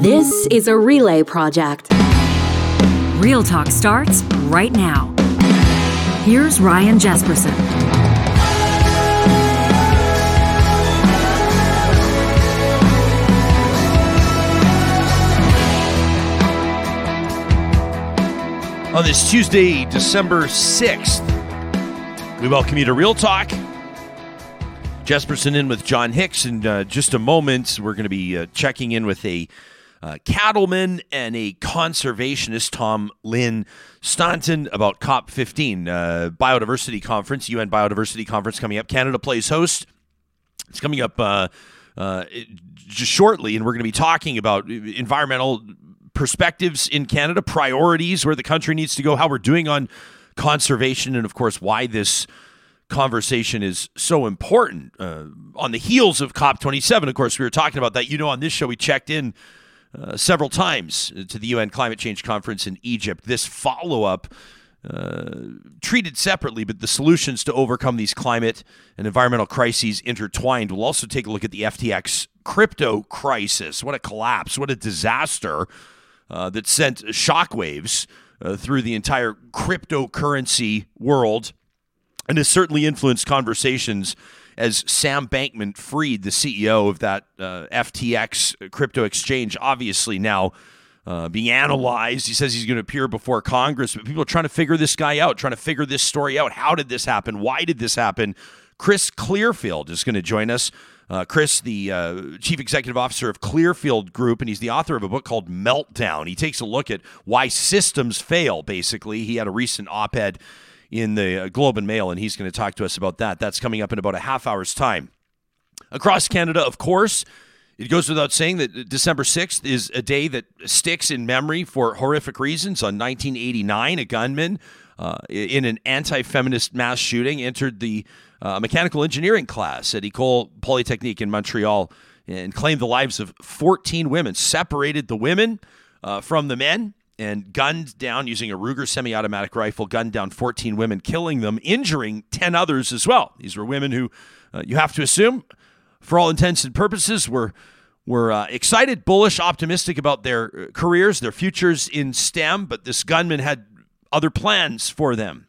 This is a relay project. Real Talk starts right now. Here's Ryan Jesperson. On this Tuesday, December 6th, we welcome you to Real Talk. Jesperson in with John Hicks. In uh, just a moment, we're going to be uh, checking in with a uh, cattleman and a conservationist, Tom Lynch Staunton, about COP15, uh, Biodiversity Conference, UN Biodiversity Conference coming up. Canada plays host. It's coming up uh, uh, just shortly, and we're going to be talking about environmental perspectives in Canada, priorities, where the country needs to go, how we're doing on conservation, and of course, why this conversation is so important. Uh, on the heels of COP27, of course, we were talking about that. You know, on this show, we checked in uh, several times to the UN Climate Change Conference in Egypt. This follow up. Uh, treated separately, but the solutions to overcome these climate and environmental crises intertwined. We'll also take a look at the FTX crypto crisis. What a collapse! What a disaster! uh, that sent shockwaves uh, through the entire cryptocurrency world and has certainly influenced conversations as Sam Bankman Fried, the CEO of that uh, FTX crypto exchange, obviously now uh, being analyzed. He says he's going to appear before Congress, but people are trying to figure this guy out, trying to figure this story out. How did this happen? Why did this happen? Chris Clearfield is going to join us. Uh, Chris, the uh, chief executive officer of Clearfield Group, and he's the author of a book called Meltdown. He takes a look at why systems fail, basically. He had a recent op ed in the uh, Globe and Mail, and he's going to talk to us about that. That's coming up in about a half hour's time. Across Canada, of course, it goes without saying that December 6th is a day that sticks in memory for horrific reasons. On 1989, a gunman uh, in an anti feminist mass shooting entered the uh, mechanical engineering class at Ecole Polytechnique in Montreal and claimed the lives of 14 women, separated the women uh, from the men, and gunned down using a Ruger semi automatic rifle, gunned down 14 women, killing them, injuring 10 others as well. These were women who uh, you have to assume, for all intents and purposes, were were uh, excited, bullish, optimistic about their uh, careers, their futures in STEM, but this gunman had other plans for them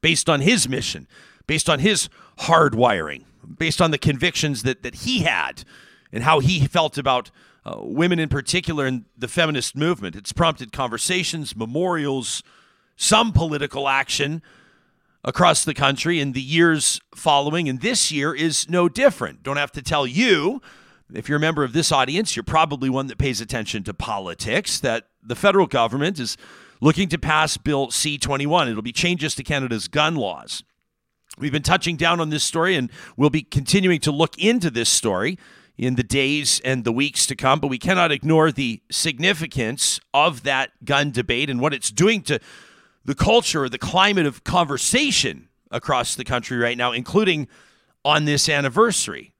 based on his mission based on his hardwiring, based on the convictions that, that he had and how he felt about uh, women in particular in the feminist movement. It's prompted conversations, memorials, some political action across the country in the years following. And this year is no different. Don't have to tell you. If you're a member of this audience, you're probably one that pays attention to politics, that the federal government is looking to pass Bill C 21. It'll be changes to Canada's gun laws. We've been touching down on this story and we'll be continuing to look into this story in the days and the weeks to come, but we cannot ignore the significance of that gun debate and what it's doing to the culture, the climate of conversation across the country right now, including on this anniversary.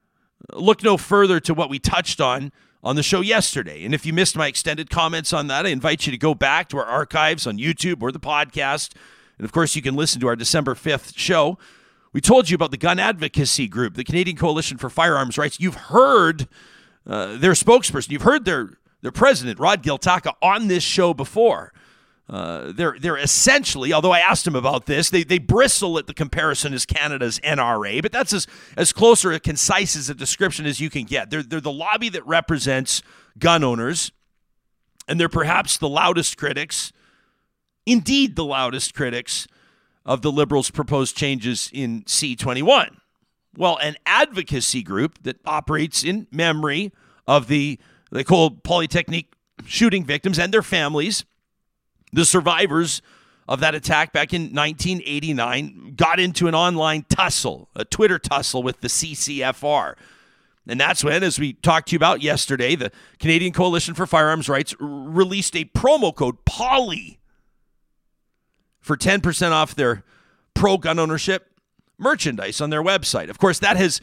Look no further to what we touched on on the show yesterday. And if you missed my extended comments on that, I invite you to go back to our archives on YouTube or the podcast. And of course, you can listen to our December 5th show we told you about the gun advocacy group, the Canadian Coalition for Firearms Rights. You've heard uh, their spokesperson, you've heard their, their president, Rod Giltaca, on this show before. Uh, they're they're essentially, although I asked him about this, they, they bristle at the comparison as Canada's NRA, but that's as, as close or as concise as a description as you can get. They're, they're the lobby that represents gun owners, and they're perhaps the loudest critics, indeed the loudest critics of the Liberals' proposed changes in C21? Well, an advocacy group that operates in memory of the they call Polytechnique shooting victims and their families, the survivors of that attack back in 1989, got into an online tussle, a Twitter tussle with the CCFR. And that's when, as we talked to you about yesterday, the Canadian Coalition for Firearms Rights released a promo code POLY for 10% off their pro gun ownership merchandise on their website. Of course, that has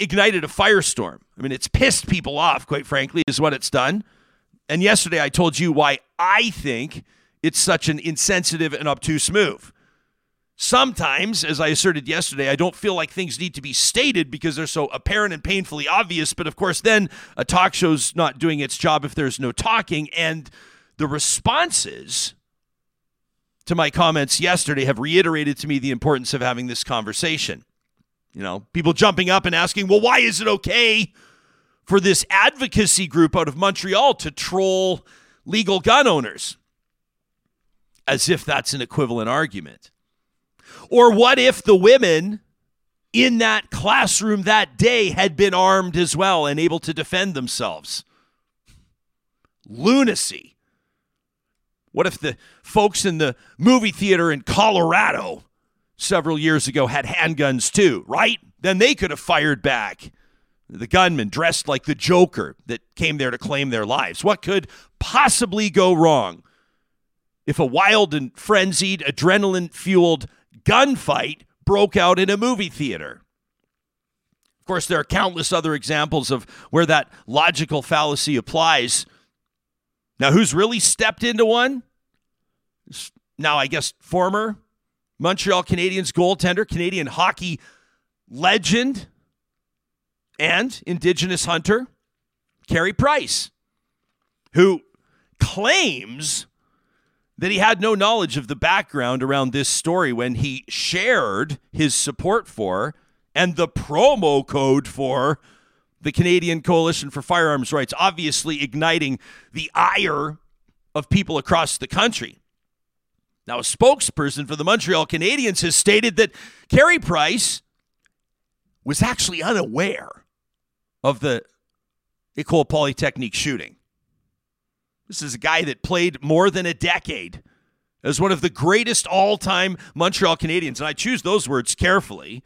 ignited a firestorm. I mean, it's pissed people off, quite frankly, is what it's done. And yesterday I told you why I think it's such an insensitive and obtuse move. Sometimes, as I asserted yesterday, I don't feel like things need to be stated because they're so apparent and painfully obvious. But of course, then a talk show's not doing its job if there's no talking. And the responses to my comments yesterday have reiterated to me the importance of having this conversation. You know, people jumping up and asking, well, why is it okay for this advocacy group out of Montreal to troll legal gun owners? As if that's an equivalent argument. Or what if the women in that classroom that day had been armed as well and able to defend themselves? Lunacy. What if the folks in the movie theater in Colorado several years ago had handguns too, right? Then they could have fired back. The gunman dressed like the Joker that came there to claim their lives. What could possibly go wrong if a wild and frenzied, adrenaline fueled gunfight broke out in a movie theater? Of course, there are countless other examples of where that logical fallacy applies. Now, who's really stepped into one? Now, I guess former Montreal Canadiens goaltender, Canadian hockey legend, and Indigenous hunter, Carey Price, who claims that he had no knowledge of the background around this story when he shared his support for and the promo code for the Canadian Coalition for Firearms Rights, obviously igniting the ire of people across the country. Now, a spokesperson for the Montreal Canadiens has stated that Carey Price was actually unaware of the Ecole Polytechnique shooting. This is a guy that played more than a decade as one of the greatest all time Montreal Canadiens, and I choose those words carefully.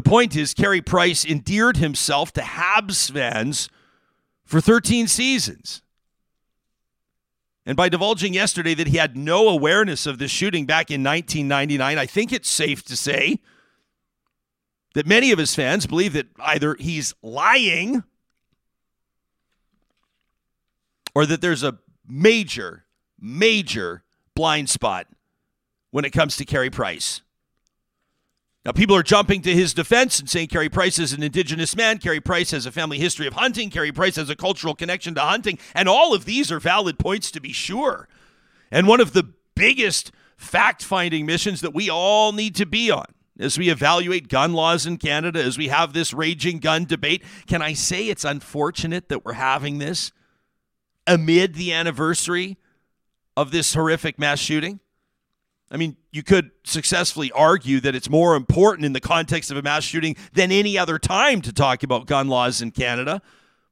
The point is, Carey Price endeared himself to Habs fans for 13 seasons. And by divulging yesterday that he had no awareness of this shooting back in 1999, I think it's safe to say that many of his fans believe that either he's lying or that there's a major, major blind spot when it comes to Carey Price. Now, people are jumping to his defense and saying Carey Price is an indigenous man. Carey Price has a family history of hunting. Carey Price has a cultural connection to hunting. And all of these are valid points to be sure. And one of the biggest fact finding missions that we all need to be on as we evaluate gun laws in Canada, as we have this raging gun debate. Can I say it's unfortunate that we're having this amid the anniversary of this horrific mass shooting? I mean, you could successfully argue that it's more important in the context of a mass shooting than any other time to talk about gun laws in Canada.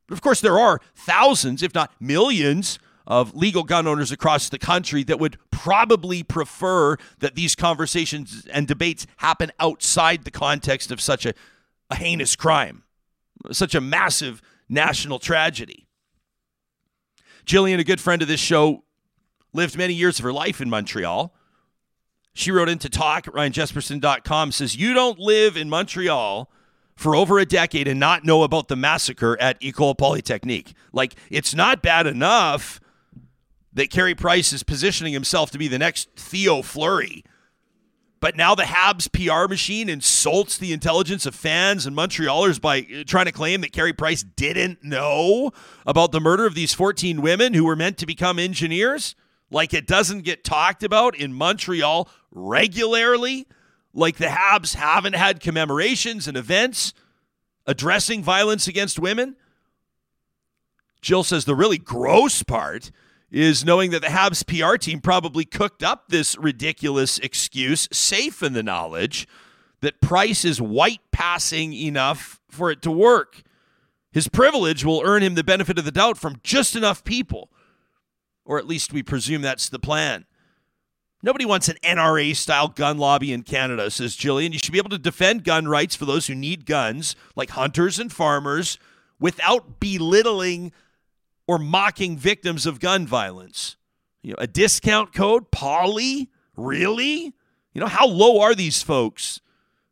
But of course, there are thousands, if not millions, of legal gun owners across the country that would probably prefer that these conversations and debates happen outside the context of such a, a heinous crime, such a massive national tragedy. Jillian, a good friend of this show, lived many years of her life in Montreal. She wrote into talk at ryanjesperson.com says, You don't live in Montreal for over a decade and not know about the massacre at Ecole Polytechnique. Like, it's not bad enough that Carey Price is positioning himself to be the next Theo Fleury. But now the Habs PR machine insults the intelligence of fans and Montrealers by uh, trying to claim that Carey Price didn't know about the murder of these 14 women who were meant to become engineers like it doesn't get talked about in Montreal regularly, like the Habs haven't had commemorations and events addressing violence against women. Jill says the really gross part is knowing that the Habs PR team probably cooked up this ridiculous excuse, safe in the knowledge that Price is white passing enough for it to work. His privilege will earn him the benefit of the doubt from just enough people or at least we presume that's the plan. Nobody wants an NRA style gun lobby in Canada, says Jillian. You should be able to defend gun rights for those who need guns, like hunters and farmers, without belittling or mocking victims of gun violence. You know, a discount code, Poly? Really? You know, how low are these folks?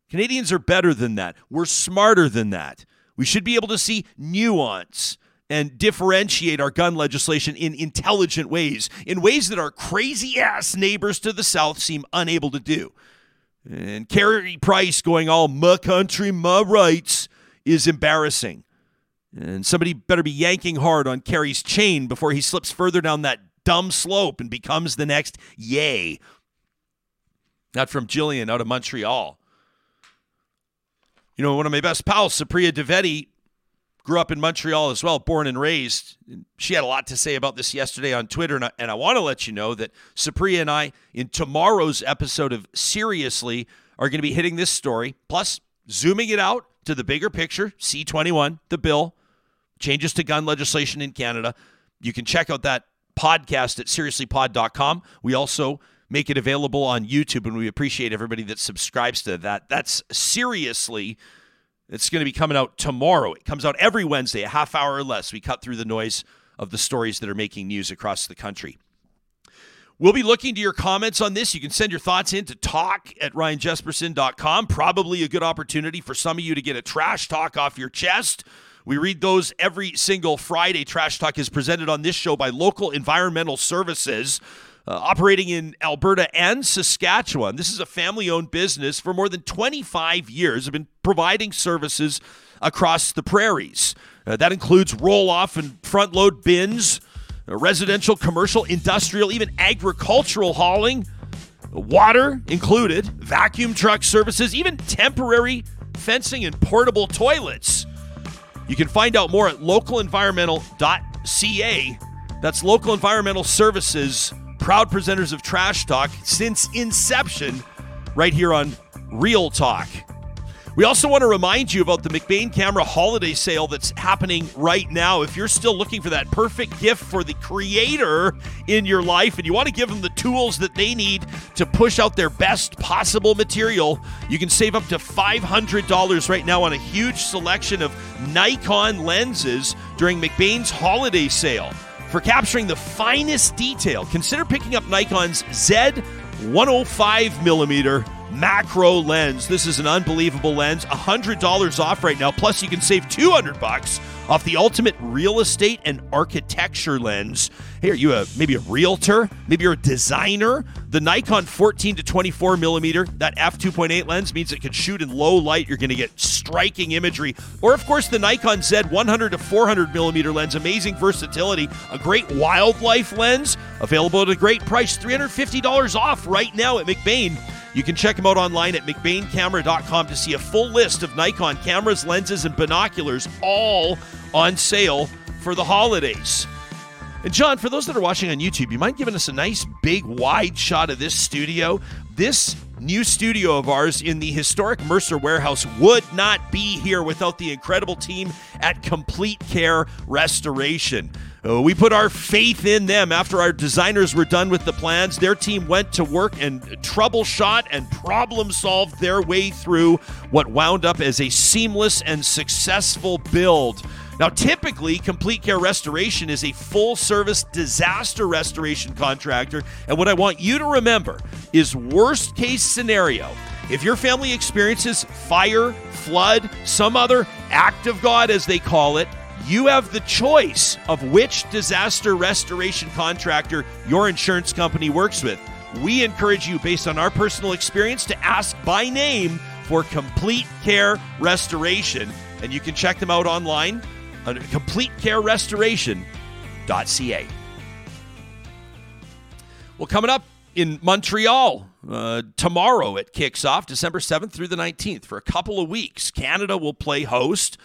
Canadians are better than that. We're smarter than that. We should be able to see nuance and differentiate our gun legislation in intelligent ways, in ways that our crazy ass neighbors to the south seem unable to do. And Carey Price going all my country, my rights is embarrassing. And somebody better be yanking hard on Carey's chain before he slips further down that dumb slope and becomes the next Ye. Not from Jillian out of Montreal. You know, one of my best pals, Supriya Dwivedi, grew up in Montreal as well, born and raised. She had a lot to say about this yesterday on Twitter, and I, and I want to let you know that Supriya and I, in tomorrow's episode of Seriously, are going to be hitting this story, plus zooming it out to the bigger picture C21, the bill, changes to gun legislation in Canada. You can check out that podcast at seriouslypod.com. We also make it available on YouTube, and we appreciate everybody that subscribes to that. That's seriously. It's going to be coming out tomorrow. It comes out every Wednesday, a half hour or less. We cut through the noise of the stories that are making news across the country. We'll be looking to your comments on this. You can send your thoughts in to talk at ryanjesperson.com. Probably a good opportunity for some of you to get a trash talk off your chest. We read those every single Friday. Trash Talk is presented on this show by Local Environmental Services. Uh, operating in Alberta and Saskatchewan. This is a family owned business for more than 25 years, have been providing services across the prairies. Uh, that includes roll off and front load bins, uh, residential, commercial, industrial, even agricultural hauling, water included, vacuum truck services, even temporary fencing and portable toilets. You can find out more at localenvironmental.ca. That's Local Environmental Services proud presenters of Trash Talk since inception, right here on Real Talk. We also want to remind you about the McBain Camera holiday sale that's happening right now. If you're still looking for that perfect gift for the creator in your life and you want to give them the tools that they need to push out their best possible material, you can save up to $500 right now on a huge selection of Nikon lenses during McBain's holiday sale. For capturing the finest detail, consider picking up Nikon's Z105 millimeter macro lens. This is an unbelievable lens. $100 off right now. Plus, you can save 200 bucks off the ultimate real estate and architecture lens. Hey, are you a maybe a realtor? Maybe you're a designer? The Nikon 14 to 24 millimeter, that f2.8 lens means it can shoot in low light. You're going to get striking imagery. Or of course, the Nikon Z 100 to 400 millimeter lens, amazing versatility, a great wildlife lens, available at a great price, $350 off right now at McBain. You can check them out online at McBainCamera.com to see a full list of Nikon cameras, lenses, and binoculars, all on sale for the holidays. And John, for those that are watching on YouTube, you mind giving us a nice big wide shot of this studio? This new studio of ours in the historic Mercer warehouse would not be here without the incredible team at Complete Care Restoration. Uh, we put our faith in them after our designers were done with the plans. Their team went to work and troubleshot and problem solved their way through what wound up as a seamless and successful build. Now, typically, Complete Care Restoration is a full service disaster restoration contractor. And what I want you to remember is worst case scenario. If your family experiences fire, flood, some other act of God, as they call it, you have the choice of which disaster restoration contractor your insurance company works with. We encourage you, based on our personal experience, to ask by name for Complete Care Restoration. And you can check them out online at completecarerestoration.ca. Well, coming up in Montreal uh, tomorrow, it kicks off December 7th through the 19th for a couple of weeks. Canada will play host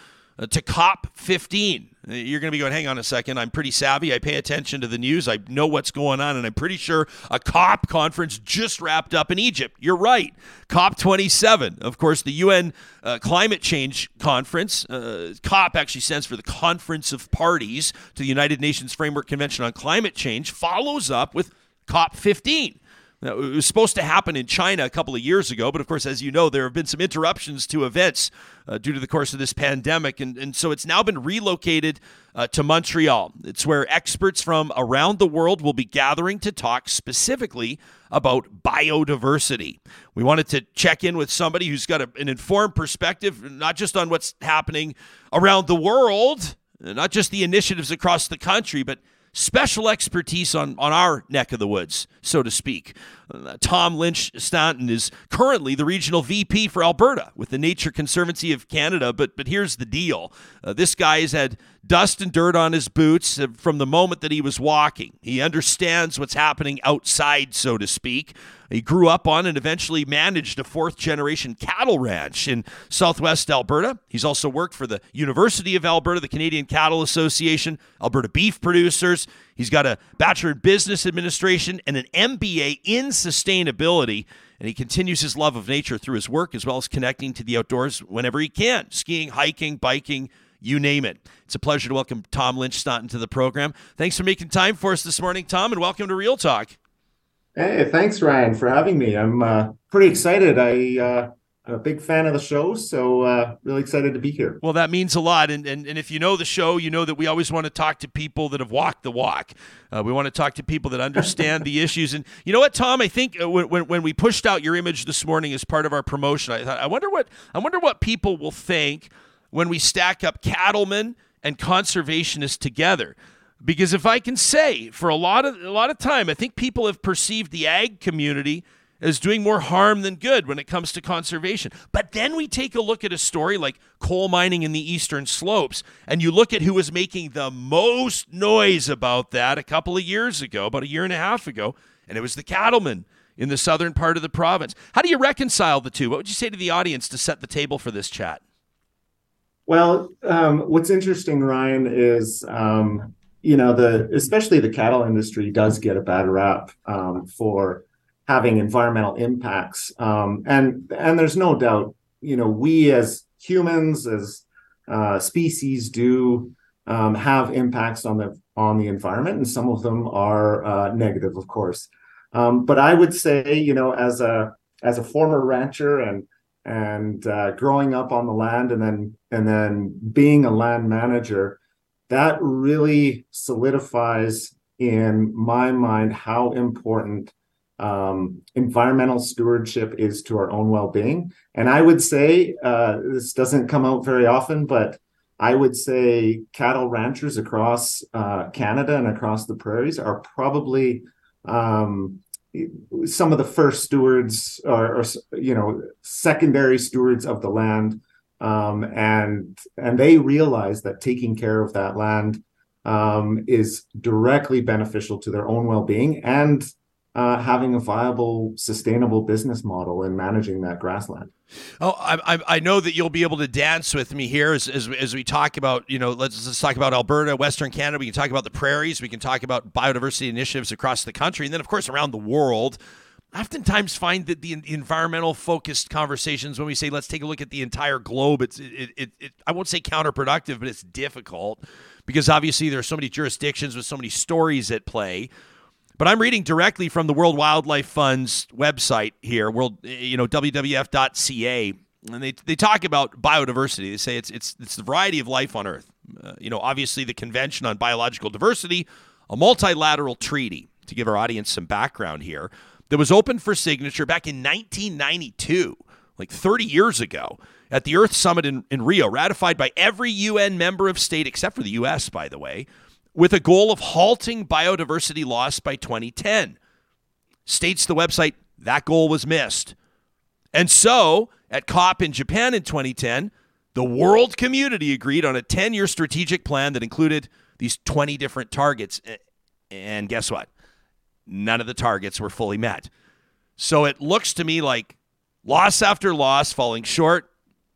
to COP 15. Uh, you're going to be going, hang on a second. I'm pretty savvy. I pay attention to the news. I know what's going on, and I'm pretty sure a COP conference just wrapped up in Egypt. You're right. COP 27, of course, the UN uh, Climate Change Conference. Uh, COP actually stands for the Conference of Parties to the United Nations Framework Convention on Climate Change, follows up with COP 15. Now, it was supposed to happen in China a couple of years ago, but of course, as you know, there have been some interruptions to events uh, due to the course of this pandemic. And, and so it's now been relocated uh, to Montreal. It's where experts from around the world will be gathering to talk specifically about biodiversity. We wanted to check in with somebody who's got a, an informed perspective, not just on what's happening around the world not just the initiatives across the country, but special expertise on, on our neck of the woods, so to speak. Tom Lynch Staunton is currently the regional VP for Alberta with the Nature Conservancy of Canada. But but here's the deal: uh, this guy has had dust and dirt on his boots uh, from the moment that he was walking. He understands what's happening outside, so to speak. He grew up on and eventually managed a fourth generation cattle ranch in southwest Alberta. He's also worked for the University of Alberta, the Canadian Cattle Association, Alberta Beef Producers. He's got a Bachelor in Business Administration and an MBA in sustainability. And he continues his love of nature through his work as well as connecting to the outdoors whenever he can skiing, hiking, biking, you name it. It's a pleasure to welcome Tom Lynch Staunton to the program. Thanks for making time for us this morning, Tom, and welcome to Real Talk. Hey, thanks, Ryan, for having me. I'm uh, pretty excited. I uh, a big fan of the show, so uh, really excited to be here. Well, that means a lot. And, and and if you know the show, you know that we always want to talk to people that have walked the walk. Uh, we want to talk to people that understand the issues. And you know what, Tom? I think uh, when, when, when we pushed out your image this morning as part of our promotion, I thought I wonder what I wonder what people will think when we stack up cattlemen and conservationists together because if I can say for a lot of a lot of time, I think people have perceived the ag community as doing more harm than good when it comes to conservation. But then we take a look at a story like coal mining in the eastern slopes, and you look at who was making the most noise about that a couple of years ago, about a year and a half ago, and it was the cattlemen in the southern part of the province. How do you reconcile the two? What would you say to the audience to set the table for this chat? Well, um, what's interesting, Ryan, is um, you know the especially the cattle industry does get a bad rap um, for having environmental impacts. Um, and and there's no doubt you know we as humans as uh, species do um, have impacts on the on the environment and some of them are uh, negative of course. Um, but i would say you know as a as a former rancher and and uh, growing up on the land and then and then being a land manager that really solidifies in my mind how important um, environmental stewardship is to our own well-being. And i would say uh, this doesn't come out very often but i would say cattle ranchers across uh, canada and across the prairies are probably um, some of the first stewards or, or, you know secondary stewards of the land. Um, and and they realize that taking care of that land um, is directly beneficial to their own well-being and uh, having a viable, sustainable business model and managing that grassland. Oh, I, I know that you'll be able to dance with me here as, as, as we talk about, you know, let's, let's talk about Alberta, Western Canada. We can talk about the prairies. We can talk about biodiversity initiatives across the country. And then, of course, around the world oftentimes find that the environmental focused conversations when we say let's take a look at the entire globe it's it, it, it, i won't say counterproductive but it's difficult because obviously there are so many jurisdictions with so many stories at play but i'm reading directly from the world wildlife fund's website here world you know wwf.ca and they, they talk about biodiversity they say it's it's it's the variety of life on earth uh, you know obviously the convention on biological diversity a multilateral treaty to give our audience some background here that was opened for signature back in 1992, like 30 years ago, at the Earth Summit in, in Rio, ratified by every UN member of state, except for the U.S., by the way, with a goal of halting biodiversity loss by 2010. States the website that goal was missed. And so, at COP in Japan in 2010, the world community agreed on a 10 year strategic plan that included these 20 different targets. And guess what? none of the targets were fully met. So it looks to me like loss after loss, falling short,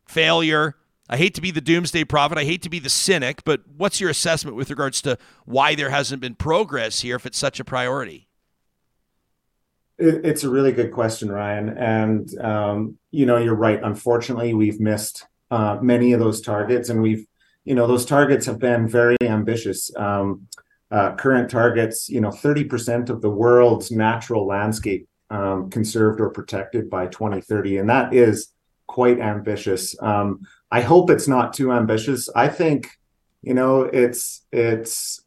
failure. I hate to be the doomsday prophet. I hate to be the cynic, but what's your assessment with regards to why there hasn't been progress here if it's such a priority? It's a really good question, Ryan. And, um, you know, you're right. Unfortunately, we've missed uh, many of those targets, and we've, you know, those targets have been very ambitious. Um, uh, current targets, you know, 30% of the world's natural landscape um, conserved or protected by 2030. And that is quite ambitious. Um, I hope it's not too ambitious. I think, you know, it's it's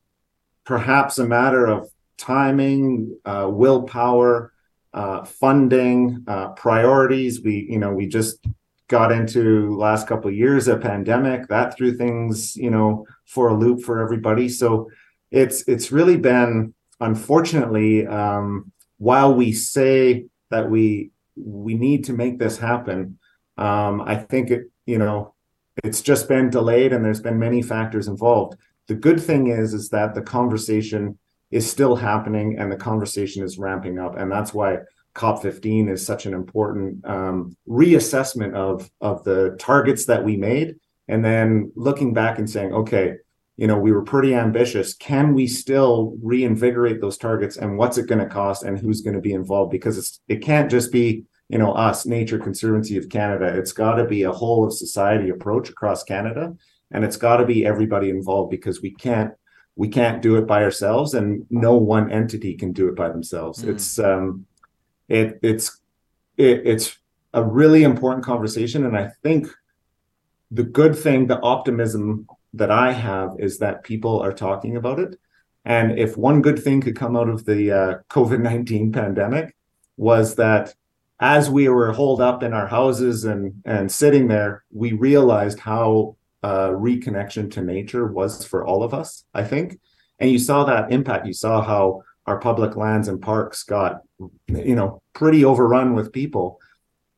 perhaps a matter of timing, uh, willpower, uh, funding, uh, priorities. We, you know, we just got into last couple of years a pandemic that threw things, you know, for a loop for everybody. So it's it's really been unfortunately um, while we say that we we need to make this happen, um, I think it you know it's just been delayed and there's been many factors involved. The good thing is is that the conversation is still happening and the conversation is ramping up, and that's why COP15 is such an important um, reassessment of of the targets that we made, and then looking back and saying, okay, you know, we were pretty ambitious. Can we still reinvigorate those targets, and what's it going to cost, and who's going to be involved? Because it's it can't just be you know us, Nature Conservancy of Canada. It's got to be a whole of society approach across Canada, and it's got to be everybody involved because we can't we can't do it by ourselves, and no one entity can do it by themselves. Mm. It's um, it it's it, it's a really important conversation and i think the good thing the optimism that i have is that people are talking about it and if one good thing could come out of the uh, covid-19 pandemic was that as we were holed up in our houses and and sitting there we realized how uh, reconnection to nature was for all of us i think. And you saw that impact. You saw how our public lands and parks got you know pretty overrun with people.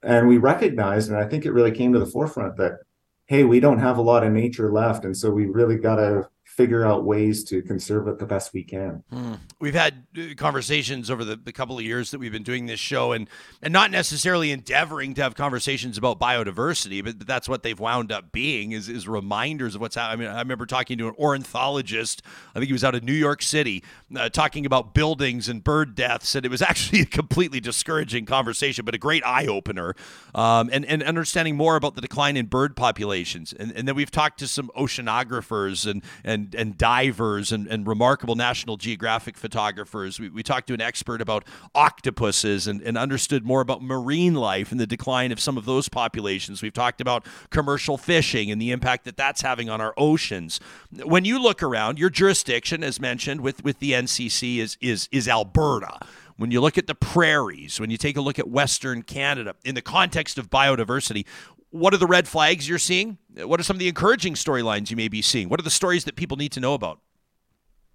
And we recognized and i think it really came to the forefront that hey we don't have a lot of nature left. And so we really got to figure out ways to conserve it the best we can. Hmm. We've had uh, conversations over the, the, couple of years that we've been doing this show, and and not necessarily endeavoring to have conversations about biodiversity, but that's what they've wound up being is is reminders of what's happening. I mean, I remember talking to an ornithologist. I think he was out of New York City, uh, talking about buildings and bird deaths, and it was actually a completely discouraging conversation, but a great eye opener, um, and and understanding more about the decline in bird populations. And and then we've talked to some oceanographers and and and, divers and, and remarkable National Geographic photographers. We, we talked to an expert about octopuses and, and understood more about marine life and the decline of some of those populations. We've talked about commercial fishing and the impact that that's having on our oceans. When you look around, your jurisdiction, as mentioned with, with the NCC, is, is, is Alberta when you look at the prairies, when you take a look at Western Canada, in the context of biodiversity, what are the red flags you're seeing? What are some of the encouraging storylines you may be seeing? What are the stories that people need to know about?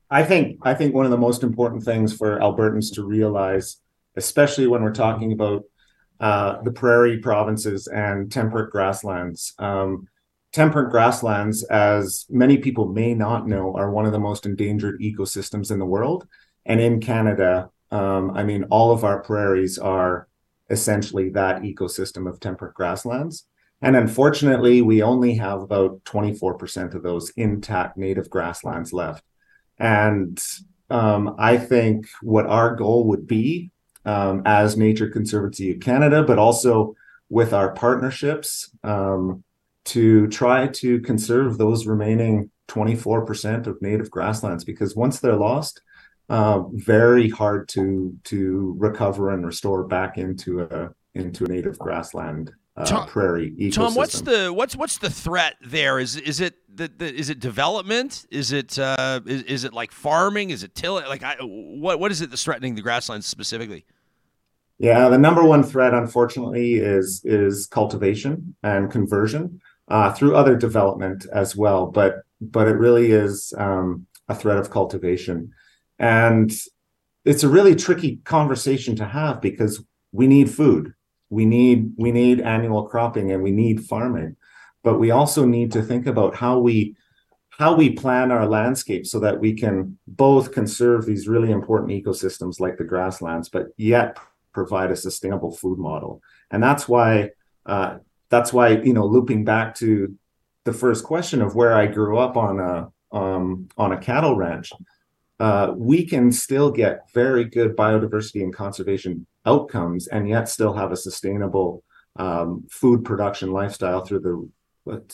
I think I think one of the most important things for Albertans to realize, especially when we're talking about uh, the prairie provinces and temperate grasslands. Um, temperate grasslands, as many people may not know, are one of the most endangered ecosystems in the world. And in Canada, um, I mean, all of our prairies are essentially that ecosystem of temperate grasslands. And unfortunately, we only have about 24% of those intact native grasslands left. And um, I think what our goal would be um, as Nature Conservancy of Canada, but also with our partnerships um, to try to conserve those remaining 24% of native grasslands because once they're lost, uh, very hard to to recover and restore back into a into a native grassland uh, Tom, prairie ecosystem. Tom, what's the what's what's the threat there? Is is it the, the is it development? Is it uh, is, is it like farming? Is it tilling? Like I, what what is it that's threatening the grasslands specifically? Yeah, the number one threat, unfortunately, is is cultivation and conversion uh, through other development as well. But but it really is um, a threat of cultivation, and it's a really tricky conversation to have because we need food we need we need annual cropping and we need farming but we also need to think about how we how we plan our landscape so that we can both conserve these really important ecosystems like the grasslands but yet provide a sustainable food model. And that's why uh, that's why you know looping back to the first question of where i grew up on a um, on a cattle ranch uh, we can still get very good biodiversity and conservation outcomes and yet still have a sustainable um, food production lifestyle through the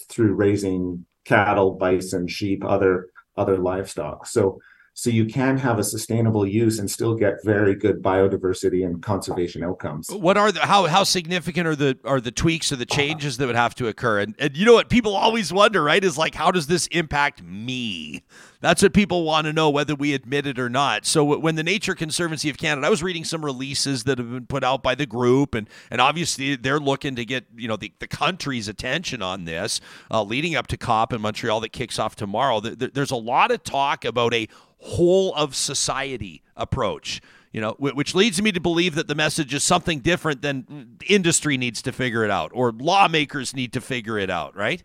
through raising cattle, bison, sheep, other other livestock. So so you can have a sustainable use and still get very good biodiversity and conservation outcomes. What are the how how significant are the are the tweaks or the changes that would have to occur? And and you know what people always wonder, right? Is like how does this impact me? That's what people want to know, whether we admit it or not. So when the Nature Conservancy of Canada, I was reading some releases that have been put out by the group, and and obviously they're looking to get you know the, the country's attention on this, uh, leading up to COP in Montreal that kicks off tomorrow. There's a lot of talk about a whole of society approach you know, which leads me to believe that the message is something different than industry needs to figure it out or lawmakers need to figure it out, right?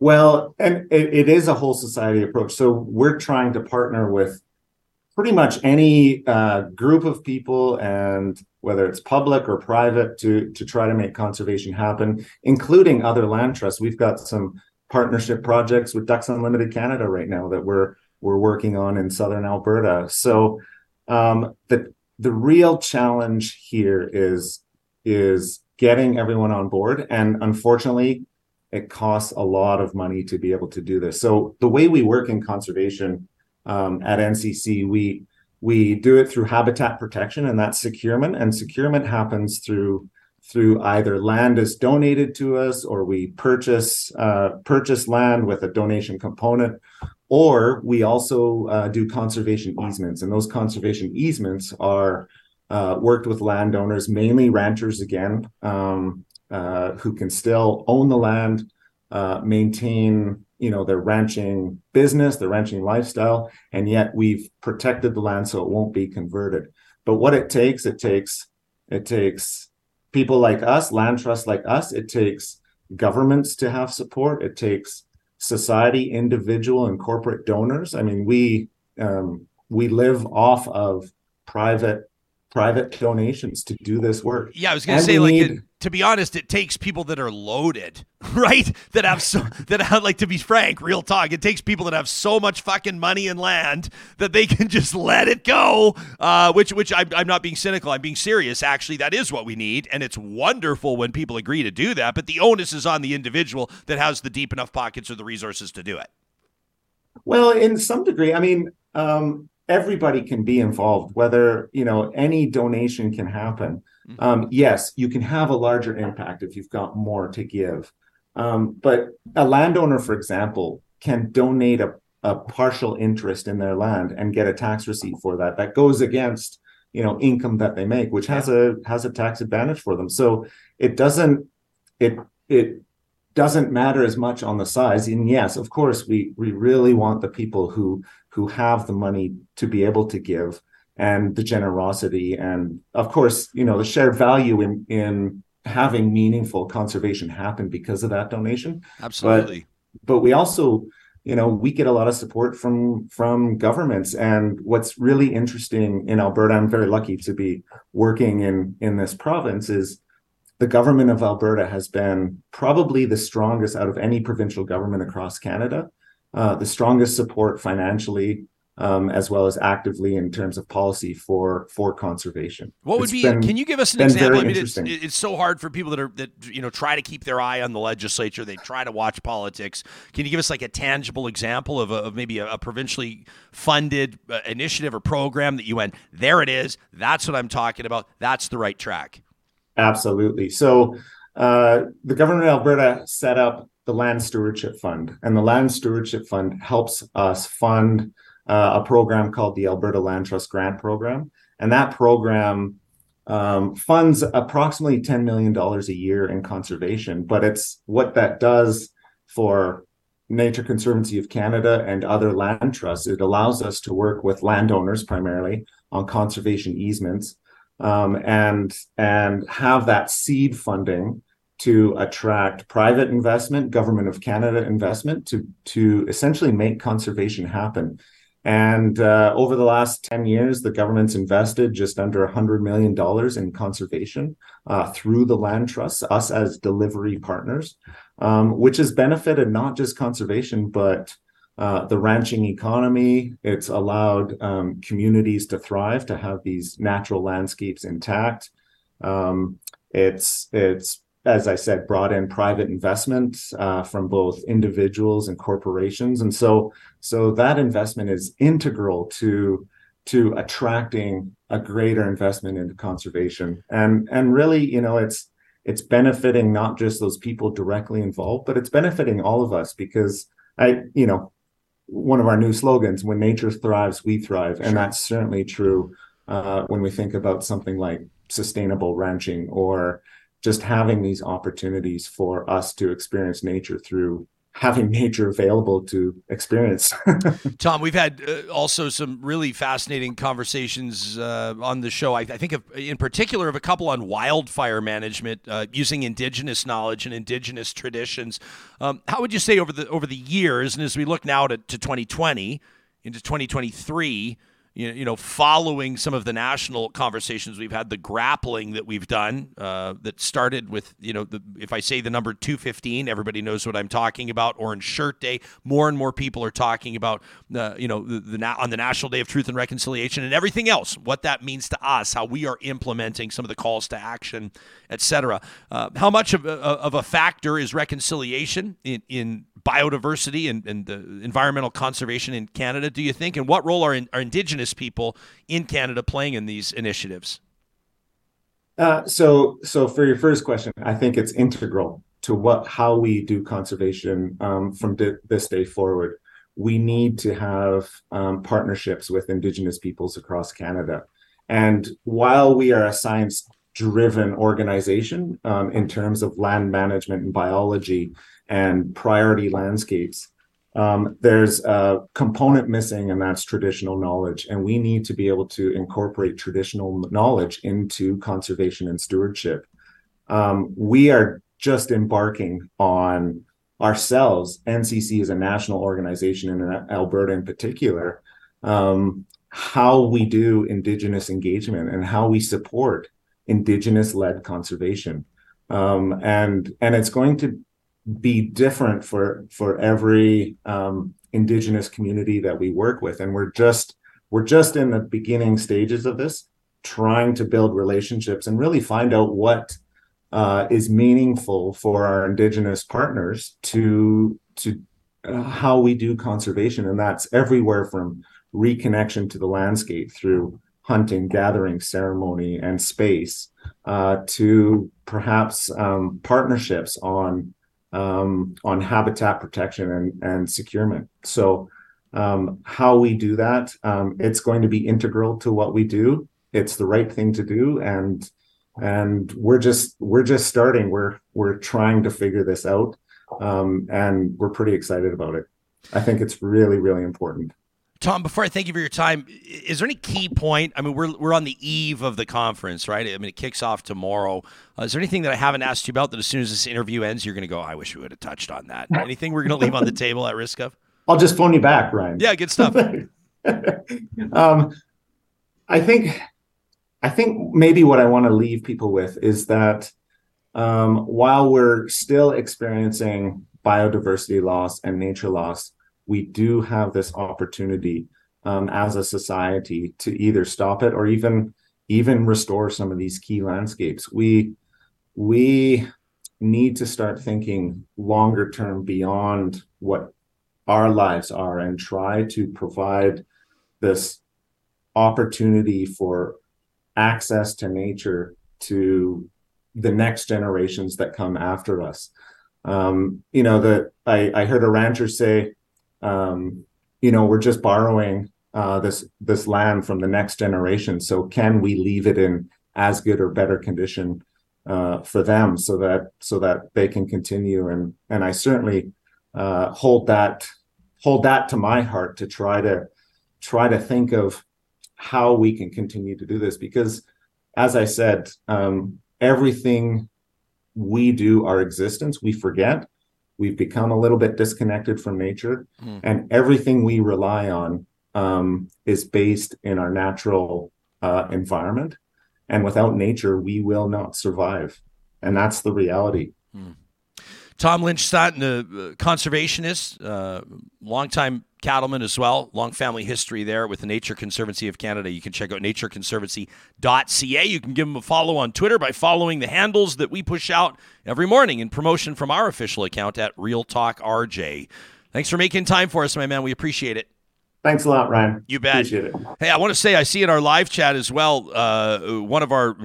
Well, and it, it is a whole society approach. So we're trying to partner with pretty much any uh, group of people, and whether it's public or private, to to try to make conservation happen, including other land trusts. We've got some partnership projects with Ducks Unlimited Canada right now that we're we're working on in southern Alberta. So um, the the real challenge here is is getting everyone on board, and unfortunately, it costs a lot of money to be able to do this. So the way we work in conservation um, at NCC, we we do it through habitat protection, and that's securement. And securement happens through through either land is donated to us, or we purchase uh, purchase land with a donation component, or we also uh, do conservation easements. And those conservation easements are uh, worked with landowners, mainly ranchers again, um, uh, who can still own the land, uh, maintain you know their ranching business, their ranching lifestyle, and yet we've protected the land so it won't be converted. But what it takes, it takes it takes people like us, land trusts like us. It takes governments to have support. It takes society, individual, and corporate donors. I mean, we um, we live off of private private donations to do this work. Yeah, I was going to say, like, need, it, to be honest, it takes people that are loaded, right? That have so that have, like, to be frank, real talk. It takes people that have so much fucking money and land that they can just let it go. Uh, which, which I'm, I'm not being cynical. I'm being serious. Actually, that is what we need, and it's wonderful when people agree to do that. But the onus is on the individual that has the deep enough pockets or the resources to do it. Well, in some degree, I mean, um, everybody can be involved whether you know any donation can happen mm-hmm. um, yes you can have a larger impact if you've got more to give. Um, but a landowner for example can donate a, a partial interest in their land and get a tax receipt for that. That goes against you know income that they make which has a has a tax advantage for them. So it doesn't it it doesn't matter as much on the size. And yes of course we we really want the people who who have the money to be able to give and the generosity and of course you know the shared value in in having meaningful conservation happen because of that donation. Absolutely. but, but we also you know we get a lot of support from from governments. And what's really interesting in alberta i'm very lucky to be working in in this province is the government of alberta has been probably the strongest out of any provincial government across canada uh, the strongest support financially um, as well as actively in terms of policy for for conservation. What would it's be? Been, can you give us an example? I mean, it's, it's so hard for people that are that you know try to keep their eye on the legislature. They try to watch politics. Can you give us like a tangible example of, a, of maybe a, a, provincially funded uh, initiative or program that you went there? It is. That's what I'm talking about. That's the right track. Absolutely. So uh, the government of Alberta set up the Land Stewardship Fund. And the Land Stewardship Fund helps us fund uh, a program called the Alberta Land Trust Grant Program. And that program um, funds approximately $10 million a year in conservation. But it's what that does for Nature Conservancy of Canada and other land trusts. It allows us to work with landowners primarily on conservation easements um, and and have that seed funding to attract private investment, government of Canada investment to to essentially make conservation happen. And uh, over the last 10 years, the government's invested just under $100 million in conservation uh, through the land trusts, us as delivery partners, um, which has benefited not just conservation, but uh, the ranching economy. It's allowed um, communities to thrive, to have these natural landscapes intact. Um, it's it's as I said, brought in private investment uh, from both individuals and corporations, and so so that investment is integral to to attracting a greater investment into conservation. And and really, you know, it's it's benefiting not just those people directly involved, but it's benefiting all of us because I, you know, one of our new slogans, when nature thrives, we thrive. And that's certainly true uh, when we think about something like sustainable ranching or just having these opportunities for us to experience nature through having nature available to experience. Tom, we've had uh, also some really fascinating conversations uh, on the show. I, I think, of, in particular, of a couple on wildfire management uh, using indigenous knowledge and indigenous traditions. Um, how would you say over the over the years, and as we look now to, to 2020 into 2023? You know, following some of the national conversations we've had, the grappling that we've done uh, that started with, you know, the, if I say the number 215, everybody knows what I'm talking about. Orange Shirt Day, more and more people are talking about, uh, you know, the, the on the National Day of Truth and Reconciliation and everything else, what that means to us, how we are implementing some of the calls to action, etc. Uh, how much of, of a factor is reconciliation in, in biodiversity and, and the environmental conservation in Canada, do you think? And what role are, in, are Indigenous people in Canada playing in these initiatives? Uh, so, so for your first question, I think it's integral to what how we do conservation um, from di- this day forward. We need to have um, partnerships with Indigenous peoples across Canada. And while we are a science driven organization um, in terms of land management and biology, and priority landscapes. Um, there's a component missing, and that's traditional knowledge. And we need to be able to incorporate traditional knowledge into conservation and stewardship. Um, we are just embarking on ourselves, NCC is a national organization in Alberta in particular, um, how we do Indigenous engagement and how we support Indigenous led conservation. Um, and, and it's going to be different for for every um, indigenous community that we work with. And we're just we're just in the beginning stages of this trying to build relationships and really find out what uh, is meaningful for our indigenous partners to to uh, how we do conservation. And that's everywhere from reconnection to the landscape through hunting gathering ceremony and space uh, to perhaps um, partnerships on um, on habitat protection and, and securement. So, um, how we do that, um, it's going to be integral to what we do. It's the right thing to do, and and we're just we're just starting. We're we're trying to figure this out, um, and we're pretty excited about it. I think it's really really important. Tom, before I thank you for your time, is there any key point? I mean, we're, we're on the eve of the conference, right? I mean, it kicks off tomorrow. Uh, is there anything that I haven't asked you about that as soon as this interview ends, you're going to go, I wish we would have touched on that? Anything we're going to leave on the table at risk of? I'll just phone you back, Ryan. Yeah, good stuff. um, I think, I think maybe what I want to leave people with is that um, while we're still experiencing biodiversity loss and nature loss, we do have this opportunity um, as a society to either stop it or even even restore some of these key landscapes. We we need to start thinking longer term beyond what our lives are and try to provide this opportunity for access to nature to the next generations that come after us. Um, you know, that I, I heard a rancher say, um, you know, we're just borrowing uh, this this land from the next generation. So can we leave it in as good or better condition uh, for them, so that so that they can continue? And and I certainly uh, hold that hold that to my heart to try to try to think of how we can continue to do this because, as I said, um, everything we do, our existence, we forget We've become a little bit disconnected from nature, mm. and everything we rely on um, is based in our natural uh, environment. And without nature, we will not survive. And that's the reality. Mm. Tom Lynch Staunton, a conservationist, uh, longtime cattleman as well, long family history there with the Nature Conservancy of Canada. You can check out natureconservancy.ca. You can give them a follow on Twitter by following the handles that we push out every morning in promotion from our official account at Real Talk RJ. Thanks for making time for us, my man. We appreciate it. Thanks a lot, Ryan. You bet. Appreciate it. Hey, I want to say I see in our live chat as well uh, one of our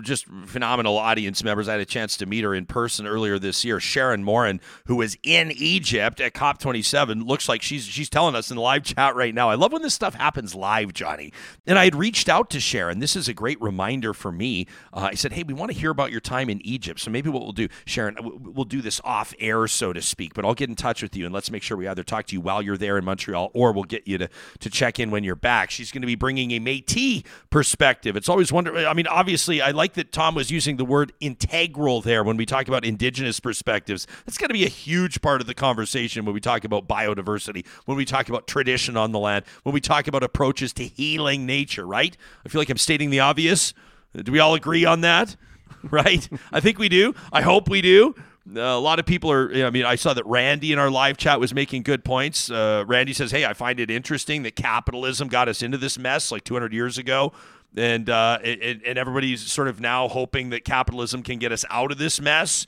just phenomenal audience members. I had a chance to meet her in person earlier this year, Sharon Morin, who was in Egypt at COP27. Looks like she's she's telling us in the live chat right now. I love when this stuff happens live, Johnny. And I had reached out to Sharon. This is a great reminder for me. Uh, I said, hey, we want to hear about your time in Egypt. So maybe what we'll do, Sharon, we'll do this off air, so to speak. But I'll get in touch with you and let's make sure we either talk to you while you're there in Montreal or we'll get you to to check in when you're back. She's going to be bringing a Métis perspective. It's always wonder. I mean, obviously, I like that Tom was using the word integral there when we talk about Indigenous perspectives. That's going to be a huge part of the conversation when we talk about biodiversity, when we talk about tradition on the land, when we talk about approaches to healing nature. Right? I feel like I'm stating the obvious. Do we all agree on that? Right? I think we do. I hope we do. Uh, a lot of people are. I mean, I saw that Randy in our live chat was making good points. Uh, Randy says, "Hey, I find it interesting that capitalism got us into this mess like 200 years ago." And, uh, and and everybody's sort of now hoping that capitalism can get us out of this mess.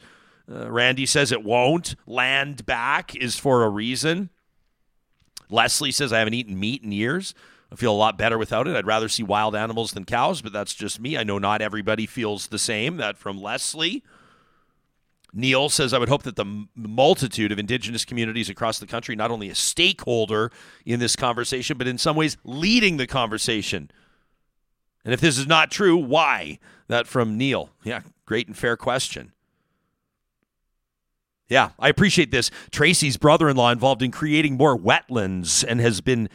Uh, Randy says it won't. Land back is for a reason. Leslie says I haven't eaten meat in years. I feel a lot better without it. I'd rather see wild animals than cows, but that's just me. I know not everybody feels the same. That from Leslie. Neil says, I would hope that the multitude of indigenous communities across the country, not only a stakeholder in this conversation, but in some ways leading the conversation. And if this is not true, why? That from Neil. Yeah, great and fair question. Yeah, I appreciate this. Tracy's brother in law involved in creating more wetlands and has been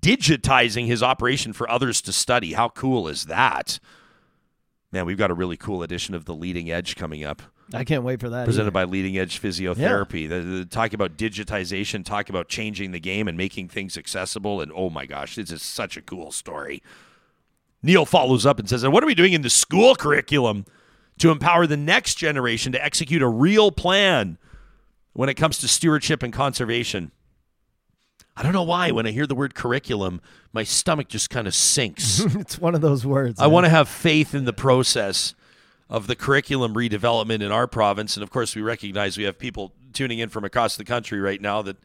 digitizing his operation for others to study. How cool is that? Man, we've got a really cool edition of The Leading Edge coming up. I can't wait for that. Presented either. by Leading Edge Physiotherapy. Yeah. The, the, talk about digitization, talk about changing the game and making things accessible. And oh my gosh, this is such a cool story. Neil follows up and says, And what are we doing in the school curriculum to empower the next generation to execute a real plan when it comes to stewardship and conservation? I don't know why when I hear the word curriculum, my stomach just kind of sinks. it's one of those words. I want to have faith in the process of the curriculum redevelopment in our province. And of course, we recognize we have people tuning in from across the country right now that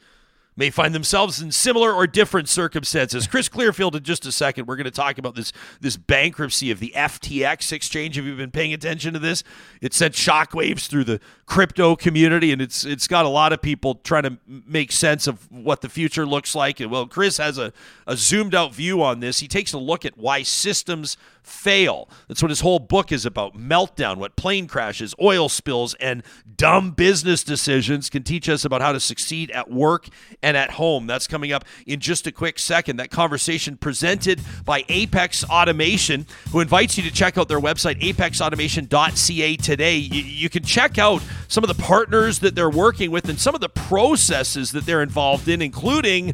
may find themselves in similar or different circumstances. Chris Clearfield, in just a second, we're going to talk about this this bankruptcy of the FTX exchange. Have you been paying attention to this? It sent shockwaves through the crypto community, and it's it's got a lot of people trying to make sense of what the future looks like. And well, Chris has a, a zoomed out view on this. He takes a look at why systems fail. That's what his whole book is about. Meltdown, what plane crashes, oil spills, and dumb business decisions can teach us about how to succeed at work and at home. That's coming up in just a quick second. That conversation presented by Apex Automation, who invites you to check out their website, apexautomation.ca today. You, you can check out some of the partners that they're working with and some of the processes that they're involved in, including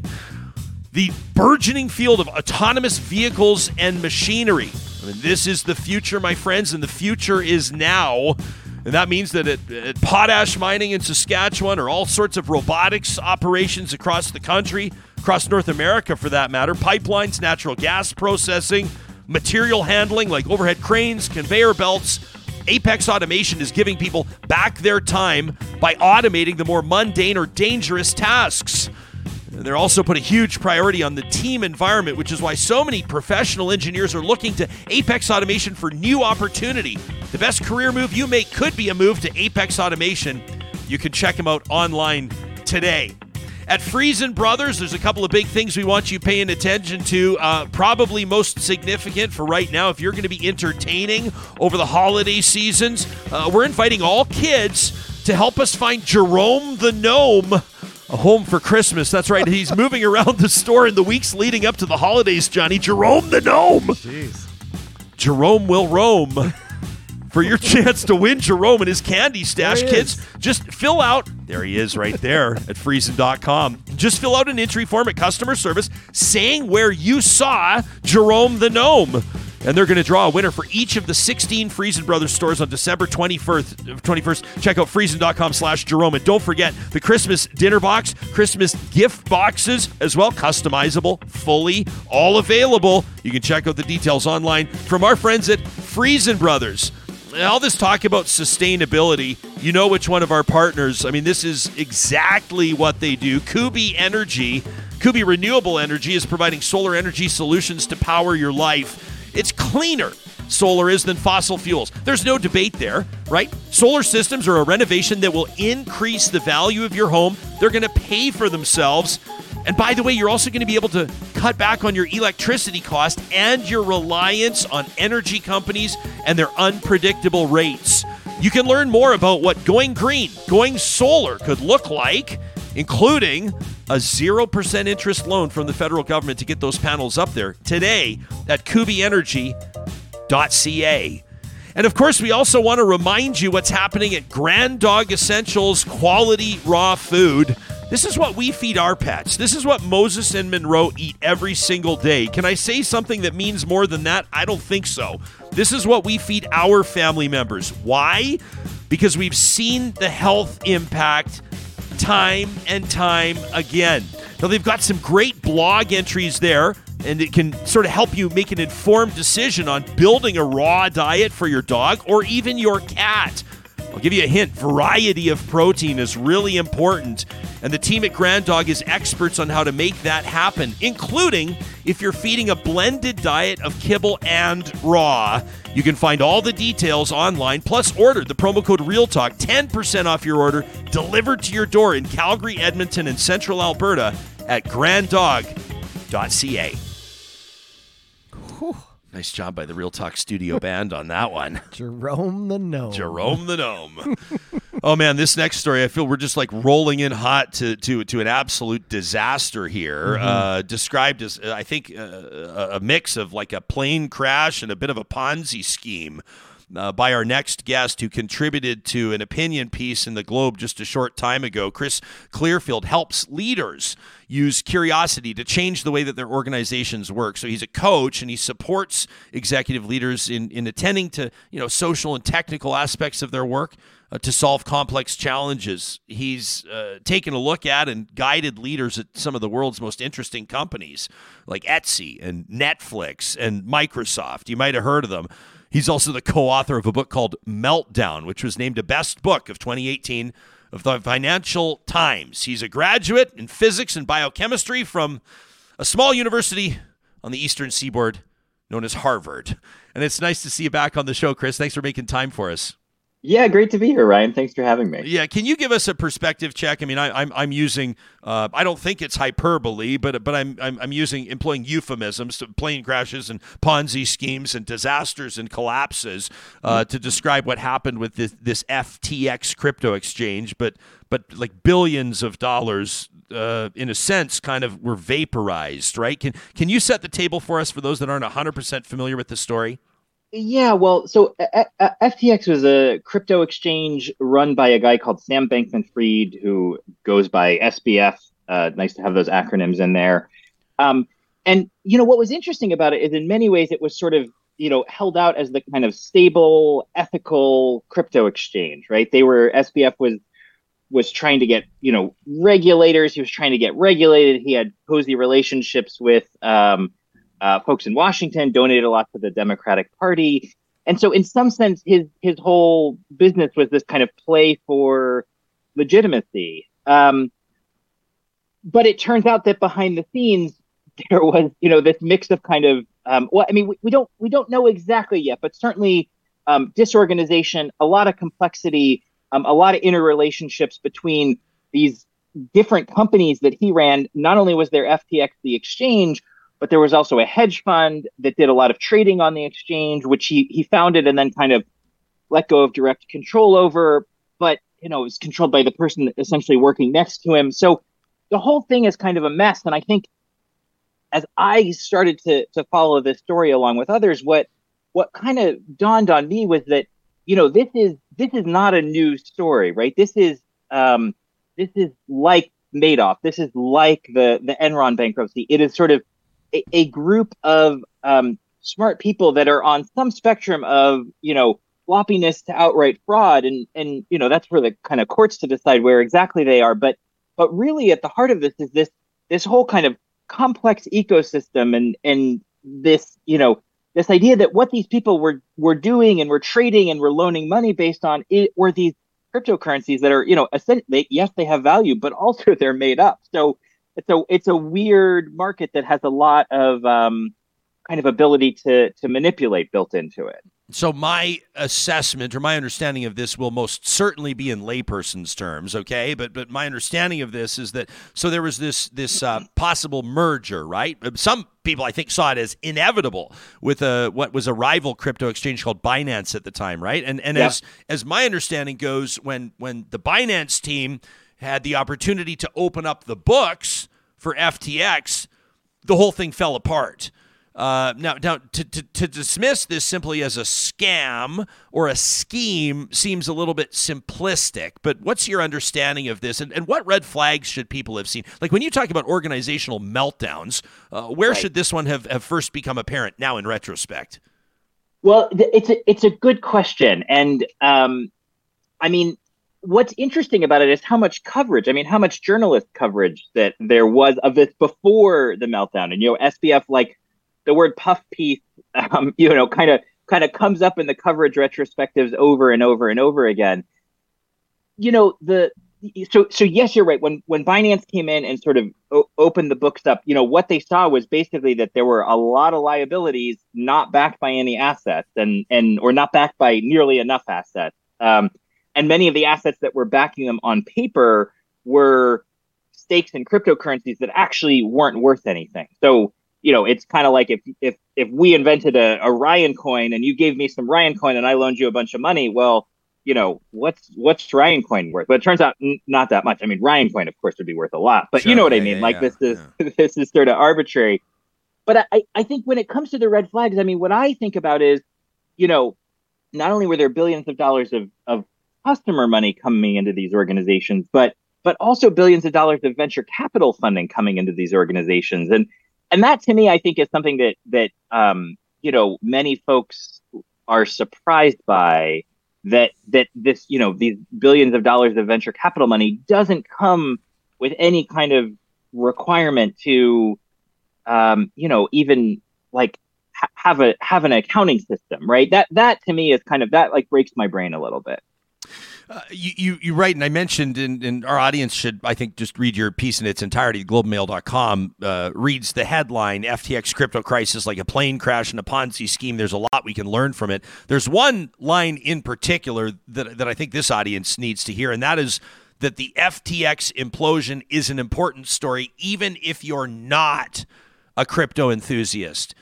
the burgeoning field of autonomous vehicles and machinery. I mean, this is the future, my friends, and the future is now. And that means that at, at, potash mining in Saskatchewan or all sorts of robotics operations across the country, across North America for that matter, pipelines, natural gas processing, material handling like overhead cranes, conveyor belts, Apex Automation is giving people back their time by automating the more mundane or dangerous tasks. They're also put a huge priority on the team environment, which is why so many professional engineers are looking to Apex Automation for new opportunity. The best career move you make could be a move to Apex Automation. You can check them out online today. At Freson Brothers, there's a couple of big things we want you paying attention to. Uh, probably most significant for right now, if you're going to be entertaining over the holiday seasons, uh, we're inviting all kids to help us find Jerome the Gnome a home for Christmas. That's right. He's moving around the store in the weeks leading up to the holidays, Johnny. Jerome the Gnome. Jeez. Jerome will roam. For your chance to win Jerome and his candy stash, kids, just fill out. There he is right there at Freson.com. Just fill out an entry form at customer service saying where you saw Jerome the Gnome. and they're going to draw a winner for each of the 16 Freson Brothers stores on December 21st. 21st. Check out friesen.com slash Jerome. And don't forget the Christmas dinner box, Christmas gift boxes as well, customizable, fully, all available. You can check out the details online from our friends at Friesen Brothers all this talk about sustainability, you know which one of our partners. I mean, this is exactly what they do. Kuby Energy, Kuby Renewable Energy is providing solar energy solutions to power your life. It's cleaner solar is than fossil fuels. There's no debate there, right? Solar systems are a renovation that will increase the value of your home. They're going to pay for themselves. And by the way, you're also going to be able to cut back on your electricity cost and your reliance on energy companies and their unpredictable rates. You can learn more about what going green, going solar could look like, including a 0% interest loan from the federal government to get those panels up there today at kubyenergy.ca. And of course, we also want to remind you what's happening at Grand Dog Essentials Quality Raw Food. This is what we feed our pets. This is what Moses and Monroe eat every single day. Can I say something that means more than that? I don't think so. This is what we feed our family members. Why? Because we've seen the health impact time and time again. Now, they've got some great blog entries there, and it can sort of help you make an informed decision on building a raw diet for your dog or even your cat. I'll give you a hint variety of protein is really important, and the team at Grand Dog is experts on how to make that happen, including if you're feeding a blended diet of kibble and raw. You can find all the details online, plus order the promo code REALTALK, 10% off your order, delivered to your door in Calgary, Edmonton, and Central Alberta at granddog.ca. Nice job by the Real Talk Studio Band on that one. Jerome the Gnome. Jerome the Gnome. oh man, this next story, I feel we're just like rolling in hot to to to an absolute disaster here. Mm-hmm. Uh, described as, uh, I think, uh, a a mix of like a plane crash and a bit of a Ponzi scheme. Uh, by our next guest, who contributed to an opinion piece in the Globe just a short time ago. Chris Clearfield helps leaders use curiosity to change the way that their organizations work. So he's a coach and he supports executive leaders in, in attending to you know social and technical aspects of their work uh, to solve complex challenges. He's uh, taken a look at and guided leaders at some of the world's most interesting companies like Etsy and Netflix and Microsoft. You might have heard of them. He's also the co author of a book called Meltdown, which was named a best book of 2018 of the Financial Times. He's a graduate in physics and biochemistry from a small university on the eastern seaboard known as Harvard. And it's nice to see you back on the show, Chris. Thanks for making time for us. Yeah, great to be here, Ryan. Thanks for having me. Yeah, can you give us a perspective check? I mean, I, am I'm, I'm using uh, I don't think it's hyperbole, but but I'm I'm, I'm using employing euphemisms, to plane crashes and Ponzi schemes and disasters and collapses uh, mm-hmm. to describe what happened with this, this FTX crypto exchange. But but like billions of dollars uh, in a sense, kind of were vaporized, right? Can can you set the table for us for those that aren't 100% familiar with the story? Yeah, well, so uh, uh FTX was a crypto exchange run by a guy called Sam Bankman Fried, who goes by SBF. Uh, nice to have those acronyms in there. Um, and, you know, what was interesting about it is in many ways it was sort of, you know, held out as the kind of stable, ethical crypto exchange, right? They were, SBF was was trying to get you know regulators he was trying to get regulated he had cozy relationships with um, uh, folks in Washington, donated a lot to the Democratic Party. And so, in some sense, his his whole business was this kind of play for legitimacy. Um, but it turns out that behind the scenes, there was, you know, this mix of kind of, um, well, I mean, we, we don't we don't know exactly yet, but certainly um, disorganization, a lot of complexity, um, a lot of interrelationships between these different companies that he ran. Not only was there FTX, the exchange, but there was also a hedge fund that did a lot of trading on the exchange, which he he founded and then kind of let go of direct control over. But you know, it was controlled by the person essentially working next to him. So the whole thing is kind of a mess. And I think as I started to to follow this story along with others, what what kind of dawned on me was that you know this is this is not a new story, right? This is um, this is like Madoff. This is like the the Enron bankruptcy. It is sort of a, a group of um, smart people that are on some spectrum of you know floppiness to outright fraud. And and you know that's for the kind of courts to decide where exactly they are. But but really at the heart of this is this this whole kind of complex ecosystem and and this you know this idea that what these people were were doing and were trading and were loaning money based on it were these cryptocurrencies that are you know essentially yes they have value but also they're made up. So it's a it's a weird market that has a lot of um, kind of ability to to manipulate built into it so my assessment or my understanding of this will most certainly be in layperson's terms, okay? But but my understanding of this is that so there was this this uh, possible merger, right? Some people I think saw it as inevitable with a what was a rival crypto exchange called Binance at the time, right? And and as as my understanding goes, when when the Binance team had the opportunity to open up the books for FTX, the whole thing fell apart. Uh, now, now to, to, to, dismiss this simply as a scam or a scheme seems a little bit simplistic, but what's your understanding of this and, and what red flags should people have seen? Like when you talk about organizational meltdowns, uh, where right. should this one have, have first become apparent now in retrospect? Well, it's a, it's a good question. And um, I mean, what's interesting about it is how much coverage, I mean, how much journalist coverage that there was of this before the meltdown. And, you know, SBF, like, the word puff piece, um, you know, kind of kind of comes up in the coverage retrospectives over and over and over again. You know, the so so yes, you're right. When when Binance came in and sort of o- opened the books up, you know, what they saw was basically that there were a lot of liabilities not backed by any assets, and and or not backed by nearly enough assets. Um, and many of the assets that were backing them on paper were stakes in cryptocurrencies that actually weren't worth anything. So you know, it's kind of like if if if we invented a, a Ryan coin and you gave me some Ryan coin and I loaned you a bunch of money, well, you know, what's what's Ryan coin worth? But it turns out n- not that much. I mean, Ryan coin, of course, would be worth a lot, but sure, you know what yeah, I mean. Yeah, like yeah, this is this is sort of arbitrary. But I I think when it comes to the red flags, I mean, what I think about is, you know, not only were there billions of dollars of of customer money coming into these organizations, but but also billions of dollars of venture capital funding coming into these organizations, and and that to me, I think is something that that um, you know many folks are surprised by that that this you know these billions of dollars of venture capital money doesn't come with any kind of requirement to um, you know even like ha- have a have an accounting system right? That that to me is kind of that like breaks my brain a little bit uh, you, you, you write, and I mentioned, and, our audience should, I think, just read your piece in its entirety. Globemail.com uh, reads the headline FTX crypto crisis like a plane crash and a Ponzi scheme. There's a lot we can learn from it. There's one line in particular that, that I think this audience needs to hear, and that is that the FTX implosion is an important story, even if you're not a crypto enthusiast.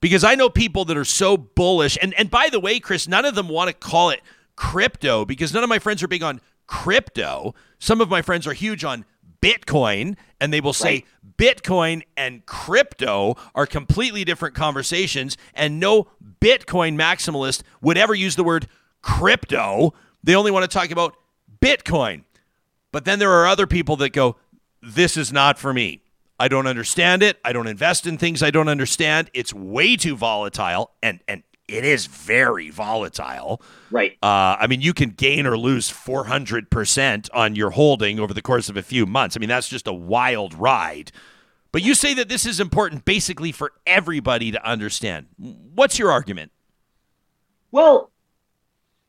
Because I know people that are so bullish, and, and by the way, Chris, none of them want to call it crypto because none of my friends are big on crypto. Some of my friends are huge on Bitcoin, and they will say right. Bitcoin and crypto are completely different conversations, and no Bitcoin maximalist would ever use the word crypto. They only want to talk about Bitcoin. But then there are other people that go, This is not for me. I don't understand it. I don't invest in things I don't understand. It's way too volatile. And, and it is very volatile. Right. Uh, I mean, you can gain or lose 400% on your holding over the course of a few months. I mean, that's just a wild ride. But you say that this is important basically for everybody to understand. What's your argument? Well,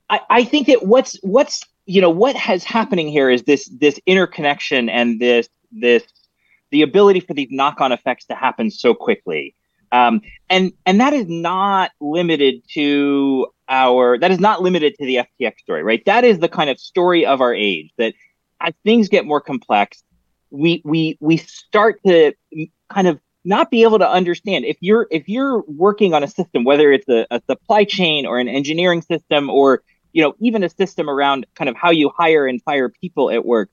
I, I think that what's what's you know what has happening here is this this interconnection and this this the ability for these knock-on effects to happen so quickly um, and and that is not limited to our that is not limited to the FTX story, right? That is the kind of story of our age that as things get more complex, we we we start to kind of not be able to understand if you're if you're working on a system, whether it's a, a supply chain or an engineering system or you know even a system around kind of how you hire and fire people at work.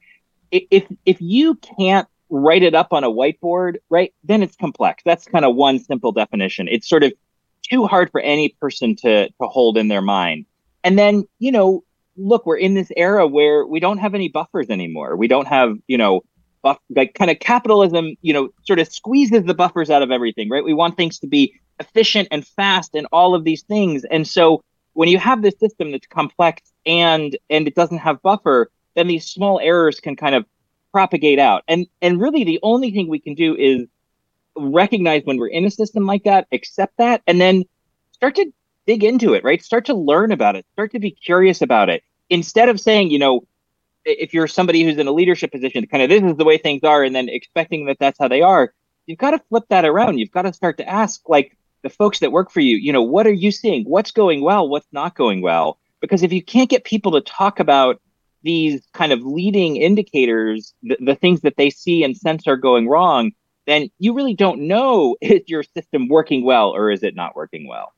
If if you can't write it up on a whiteboard, right? Then it's complex. That's kind of one simple definition. It's sort of too hard for any person to to hold in their mind. And then, you know, look, we're in this era where we don't have any buffers anymore. We don't have, you know, buff like kind of capitalism you know sort of squeezes the buffers out of everything right we want things to be efficient and fast and all of these things and so when you have this system that's complex and and it doesn't have buffer then these small errors can kind of propagate out and and really the only thing we can do is recognize when we're in a system like that accept that and then start to dig into it right start to learn about it start to be curious about it instead of saying you know if you're somebody who's in a leadership position, kind of this is the way things are, and then expecting that that's how they are, you've got to flip that around. You've got to start to ask, like the folks that work for you, you know, what are you seeing? What's going well? What's not going well? Because if you can't get people to talk about these kind of leading indicators, the, the things that they see and sense are going wrong, then you really don't know is your system working well or is it not working well.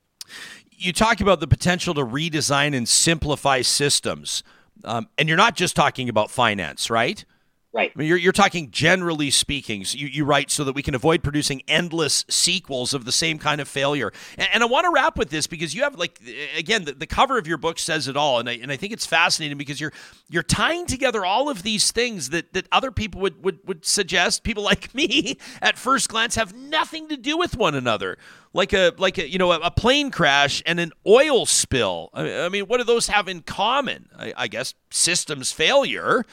You talk about the potential to redesign and simplify systems. Um, and you're not just talking about finance, right? Right. I mean, you're, you're talking generally speaking. So you, you write so that we can avoid producing endless sequels of the same kind of failure. And, and I want to wrap with this because you have, like, again, the, the cover of your book says it all. And I, and I think it's fascinating because you're you're tying together all of these things that, that other people would, would, would suggest, people like me at first glance, have nothing to do with one another. Like a like a you know a, plane crash and an oil spill. I, mean, what do those have in common? I, I guess systems failure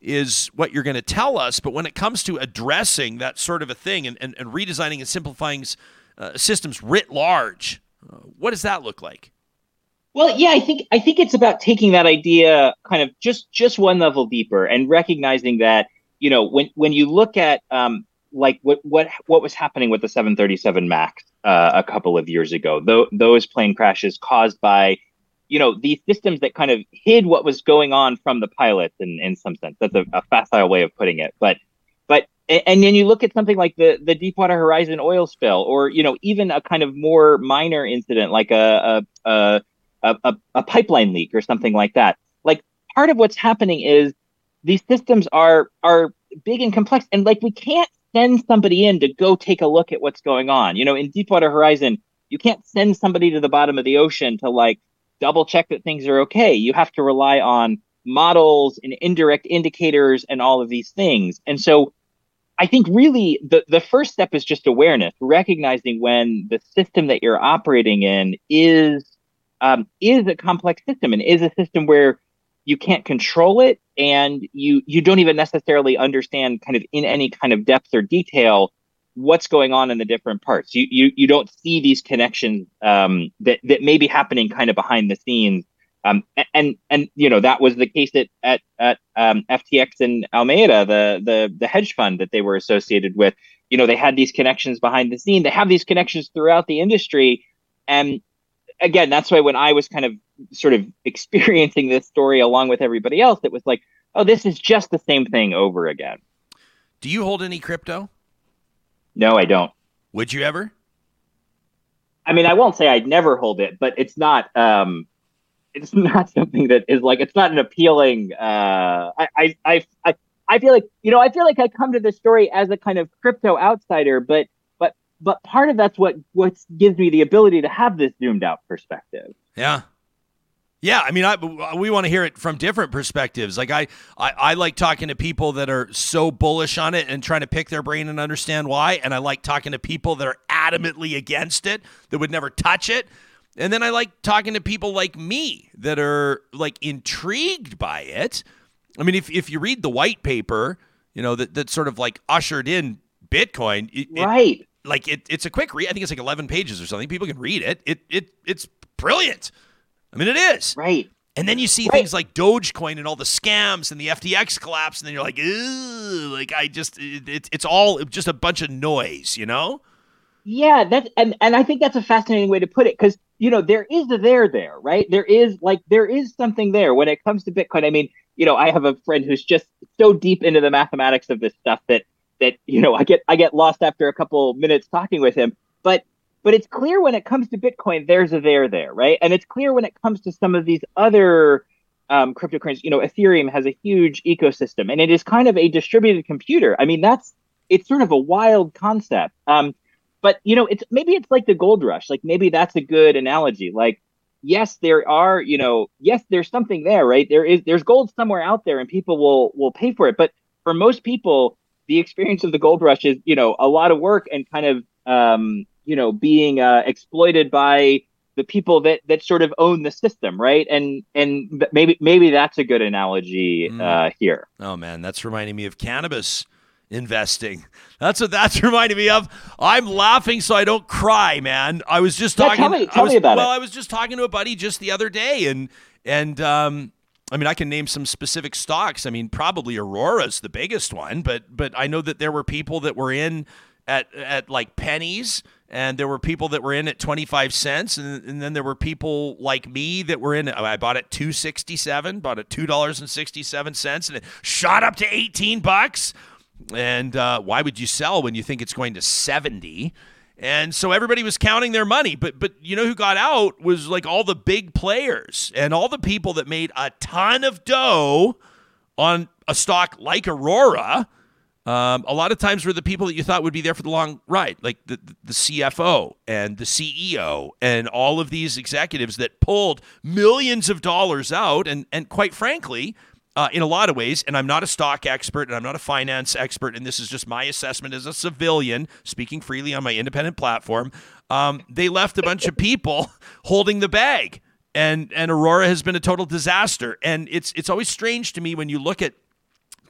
is what you're going to tell us. But when it comes to addressing that sort of a thing and, and, and redesigning and simplifying uh, systems writ large, uh, what does that look like? Well, yeah, I think I think it's about taking that idea kind of just just one level deeper and recognizing that you know when when you look at um, like what what what was happening with the 737 Max uh, a couple of years ago, th- those plane crashes caused by you know these systems that kind of hid what was going on from the pilots in, in some sense. That's a, a facile way of putting it. But but and then you look at something like the the deepwater horizon oil spill or you know even a kind of more minor incident like a a a, a, a pipeline leak or something like that. Like part of what's happening is these systems are are big and complex. And like we can't send somebody in to go take a look at what's going on. You know in deepwater horizon you can't send somebody to the bottom of the ocean to like double check that things are okay. You have to rely on models and indirect indicators and all of these things. And so I think really the, the first step is just awareness, recognizing when the system that you're operating in is um, is a complex system and is a system where you can't control it and you you don't even necessarily understand kind of in any kind of depth or detail what's going on in the different parts. You you you don't see these connections um, that that may be happening kind of behind the scenes. Um, and and you know that was the case at at, at um, FTX and Alameda, the the the hedge fund that they were associated with. You know they had these connections behind the scene. They have these connections throughout the industry, and again, that's why when I was kind of sort of experiencing this story along with everybody else, it was like, oh, this is just the same thing over again. Do you hold any crypto? No, I don't. Would you ever? I mean, I won't say I'd never hold it, but it's not. Um, it's not something that is like. It's not an appealing. Uh, I, I, I, I, I feel like you know. I feel like I come to this story as a kind of crypto outsider, but but but part of that's what what gives me the ability to have this zoomed out perspective. Yeah, yeah, I mean, I, uh, we want to hear it from different perspectives. Like I, I, I, like talking to people that are so bullish on it and trying to pick their brain and understand why. And I like talking to people that are adamantly against it, that would never touch it. And then I like talking to people like me that are like intrigued by it. I mean, if if you read the white paper, you know that that sort of like ushered in Bitcoin, it, right? It, like it, it's a quick read. I think it's like eleven pages or something. People can read it. It it it's brilliant. I mean, it is. Right. And then you see right. things like Dogecoin and all the scams and the FTX collapse, and then you're like, like I just, it, it's all just a bunch of noise, you know? Yeah, that's and and I think that's a fascinating way to put it because you know there is a there there, right? There is like there is something there when it comes to Bitcoin. I mean, you know, I have a friend who's just so deep into the mathematics of this stuff that that you know I get I get lost after a couple minutes talking with him. But but it's clear when it comes to Bitcoin, there's a there there, right? And it's clear when it comes to some of these other um, cryptocurrencies. You know, Ethereum has a huge ecosystem, and it is kind of a distributed computer. I mean, that's it's sort of a wild concept. Um, but you know, it's maybe it's like the gold rush. Like maybe that's a good analogy. Like, yes, there are, you know, yes, there's something there, right? There is there's gold somewhere out there, and people will will pay for it. But for most people, the experience of the gold rush is you know a lot of work and kind of um, you know being uh, exploited by the people that that sort of own the system, right? And and maybe maybe that's a good analogy Mm. uh, here. Oh man, that's reminding me of cannabis investing. That's what that's reminding me of. I'm laughing so I don't cry, man. I was just Yeah, talking. tell me- tell was, me about well, it. I was just talking to a buddy just the other day, and and um, I mean, I can name some specific stocks. I mean, probably Aurora's the biggest one, but but I know that there were people that were in at at like pennies. And there were people that were in at 25 cents. And, and then there were people like me that were in. I bought it 267, bought it $2.67, and it shot up to 18 bucks. And uh, why would you sell when you think it's going to 70? And so everybody was counting their money, but but you know who got out was like all the big players and all the people that made a ton of dough on a stock like Aurora. Um, a lot of times were the people that you thought would be there for the long ride, like the, the CFO and the CEO and all of these executives that pulled millions of dollars out. And, and quite frankly, uh, in a lot of ways, and I'm not a stock expert and I'm not a finance expert, and this is just my assessment as a civilian speaking freely on my independent platform. Um, they left a bunch of people holding the bag. And, and Aurora has been a total disaster. And it's, it's always strange to me when you look at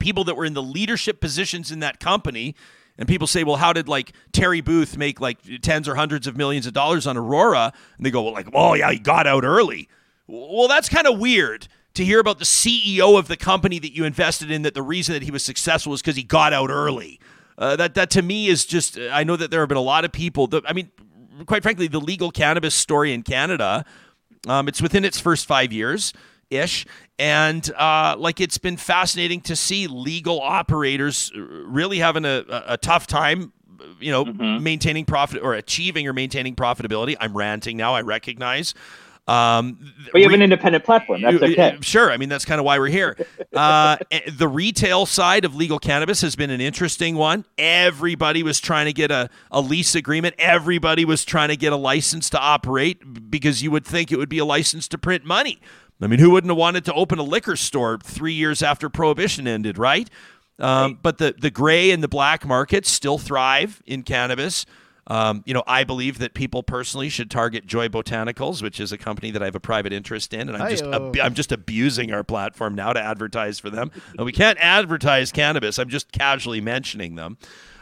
people that were in the leadership positions in that company and people say well how did like terry booth make like tens or hundreds of millions of dollars on aurora and they go well like oh yeah he got out early well that's kind of weird to hear about the ceo of the company that you invested in that the reason that he was successful was because he got out early uh, that that to me is just i know that there have been a lot of people that i mean quite frankly the legal cannabis story in canada um, it's within its first five years ish. And uh, like it's been fascinating to see legal operators really having a, a, tough time, you know, maintaining profit or achieving or maintaining profitability. I'm ranting now, I recognize. Um, But you have an independent platform. That's okay. Sure. I mean, that's kind of why we're here. Uh, eh, the retail side of legal cannabis has been an interesting one. Everybody was trying to get a, a lease agreement. Everybody was trying to get a license to operate because you would think it would be a license to print money. I mean, who wouldn't have wanted to open a liquor store three years after prohibition ended, right? Um, But the, the gray and the black markets still thrive in cannabis. Um, you know, I believe that people personally should target Joy Botanicals, which is a company that I have a private interest in, and I'm just ab- I'm just abusing our platform now to advertise for them. And we can't advertise cannabis. I'm just casually mentioning them.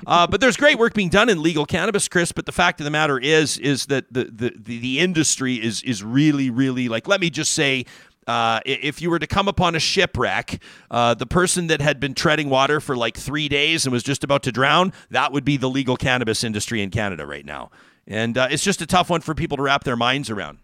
Uh, but there's great work being done in legal cannabis, Chris. But the fact of the matter is, is that the the the, the industry is is really really like. Let me just say. Uh, if you were to come upon a shipwreck, uh, the person that had been treading water for like three days and was just about to drown, that would be the legal cannabis industry in Canada right now. And uh, it's just a tough one for people to wrap their minds around.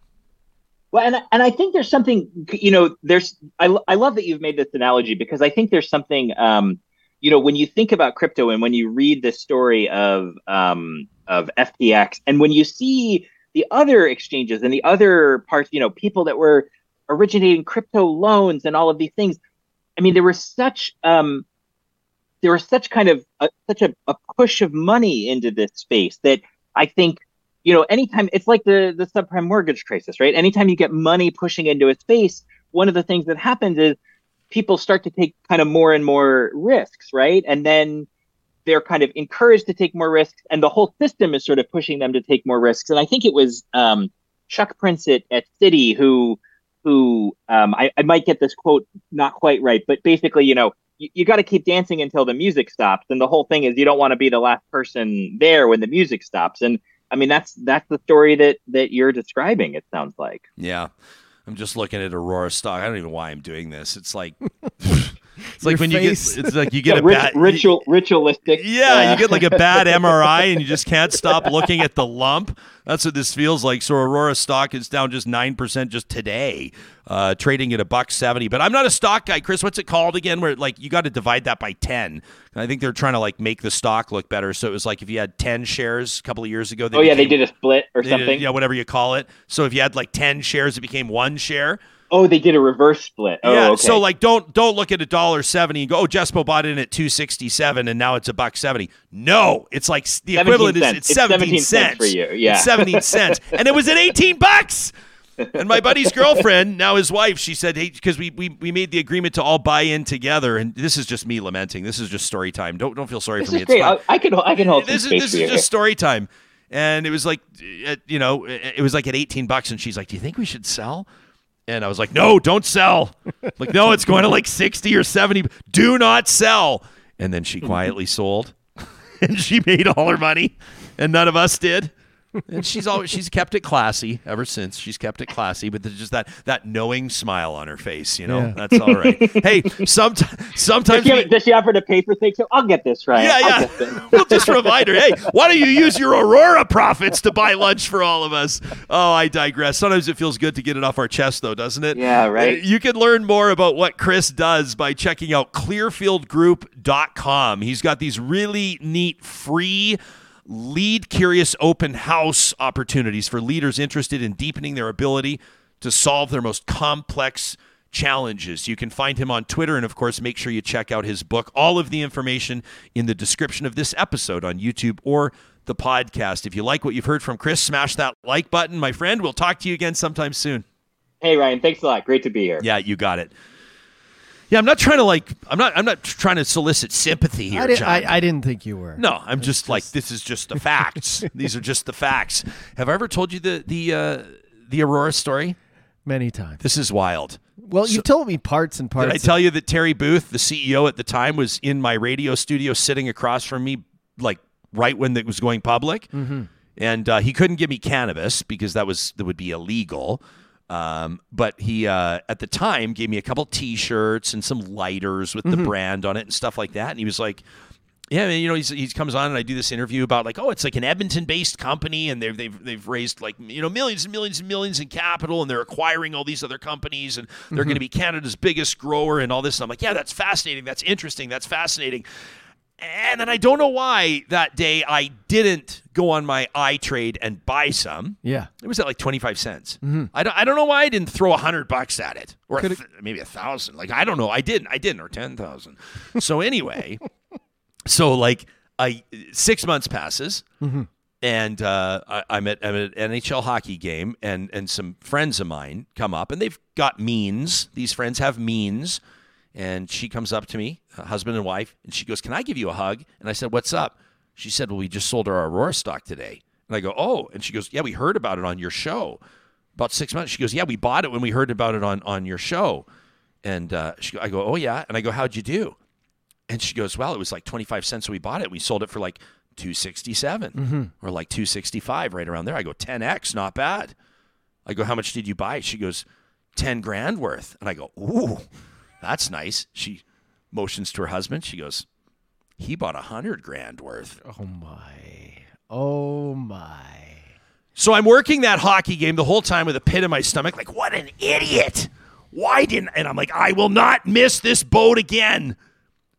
Well, and and I think there's something you know. There's I I love that you've made this analogy because I think there's something um, you know when you think about crypto and when you read the story of um of FTX and when you see the other exchanges and the other parts, you know, people that were originating crypto loans and all of these things. I mean, there was such um, there was such kind of a, such a, a push of money into this space that I think you know, anytime it's like the the subprime mortgage crisis, right? Anytime you get money pushing into a space, one of the things that happens is people start to take kind of more and more risks, right? And then they're kind of encouraged to take more risks, and the whole system is sort of pushing them to take more risks. And I think it was um, Chuck Prince at, at who who um, I, I might get this quote not quite right, but basically, you know, you, you got to keep dancing until the music stops. And the whole thing is you don't want to be the last person there when the music stops. And I mean, that's that's the story that that you're describing. It sounds like. Yeah. I'm just looking at Aurora stock. I don't even know why I'm doing this. It's like it's like when face. you get it's like you get a bad ritual ritualistic. Yeah, uh, you get like a bad MRI and you just can't stop looking at the lump. That's what this feels like. So Aurora stock is down just nine percent just today, uh, trading at a buck seventy. But I'm not a stock guy, Chris. What's it called again? Where like you got to divide that by ten. And I think they're trying to like make the stock look better. So it was like if you had ten shares a couple of years ago. oh yeah, they did a split or they did- something. yeah, whatever you call it. So if you had like ten shares, it became one share. Oh, they did a reverse split. Oh, yeah. okay. So like, don't don't look at a dollar seventy and go, oh, Jespo bought in at two sixty seven and now it's a buck seventy. No, it's like the 17 equivalent is cents. it's It's seventeen 17 cents for you, yeah. It's seventeen cents, and it was at eighteen bucks. and my buddy's girlfriend, now his wife, she said, "Hey, because we, we we made the agreement to all buy in together." And this is just me lamenting. This is just story time. Don't don't feel sorry This for me. is It's great. fine. I, can I can hold this is this is just story time. And it was like, you know, it was like at 18 bucks, and she's like, "Do you think we should sell?" And I was like, "No, don't sell." like, no, it's going to like 60 or 70. Do not sell. And then she quietly sold, and she made all her money, and none of us did. And she's always she's kept it classy ever since. She's kept it classy, but there's just that that knowing smile on her face. You know, Yeah. that's all right. hey, sometimes Does sometimes she, does she offer to pay for things? I'll get this right. yeah, yeah. get this. we'll just remind her, hey, why don't you use your Aurora profits to buy lunch for all of us? Oh, I digress. Sometimes it feels good to get it off our chest, though, doesn't it? Yeah, right. Uh, You can learn more about what Chris does by checking out clearfieldgroup.com. He's got these really neat free lead curious open house opportunities for leaders interested in deepening their ability to solve their most complex challenges. You can find him on Twitter and of course make sure you check out his book. All of the information in the description of this episode on YouTube or the podcast. If you like what you've heard from Chris, smash that like button, my friend. We'll talk to you again sometime soon. Hey Ryan, thanks a lot. Great to be here. Yeah, you got it. Yeah, I'm not trying to like I'm not I'm not trying to solicit sympathy here, I, did, John. I, I didn't think you were. no, I'm just, like this is just the facts. These are just the facts. Have I ever told you the the uh the Aurora story? Many times. This is wild. Well, you told me parts and parts. Did I tell you that Terry Booth, the CEO at the time, was in my radio studio sitting across from me, like right when it was going public? Mm-hmm. And uh, he couldn't give me cannabis because that was that would be illegal. Um, but he uh, at the time gave me a couple T-shirts and some lighters with the brand on it and stuff like that. And he was like, "Yeah, you know, he's, he comes on and I do this interview about like, oh, it's like an Edmonton-based company and they've they've they've raised like you know millions and millions and millions in capital and they're acquiring all these other companies and they're going to be Canada's biggest grower and all this." And I'm like, "Yeah, that's fascinating. That's interesting. That's fascinating." And then I don't know why that day I didn't go on my iTrade and buy some. Yeah. It was at like 25 cents. I, don't, I don't know why I didn't throw a hundred bucks at it or th- maybe a thousand. Like, I don't know. I didn't, I didn't, or 10,000. So anyway, so like I, six months passes and uh, I, I'm at, I'm at an NHL hockey game and, and some friends of mine come up and they've got means. These friends have means. And she comes up to me, uh, husband and wife, and she goes, Can I give you a hug? And I said, What's up? She said, Well, we just sold our Aurora stock today. And I go, Oh. And she goes, Yeah, we heard about it on your show. About six months. She goes, Yeah, we bought it when we heard about it on, on your show. And uh, she, I go, Oh, yeah. And I go, How'd you do? And she goes, Well, it was like 25 cents when we bought it. We sold it for like 267 or like 265, right around there. I go, 10x, not bad. I go, How much did you buy? She goes, 10 grand worth. And I go, Ooh, that's nice. She motions to her husband. She goes, He bought a 100 grand worth. Oh my. Oh my. So I'm working that hockey game the whole time with a pit in my stomach, like, what an idiot. Why didn't and I'm like, I will not miss this boat again.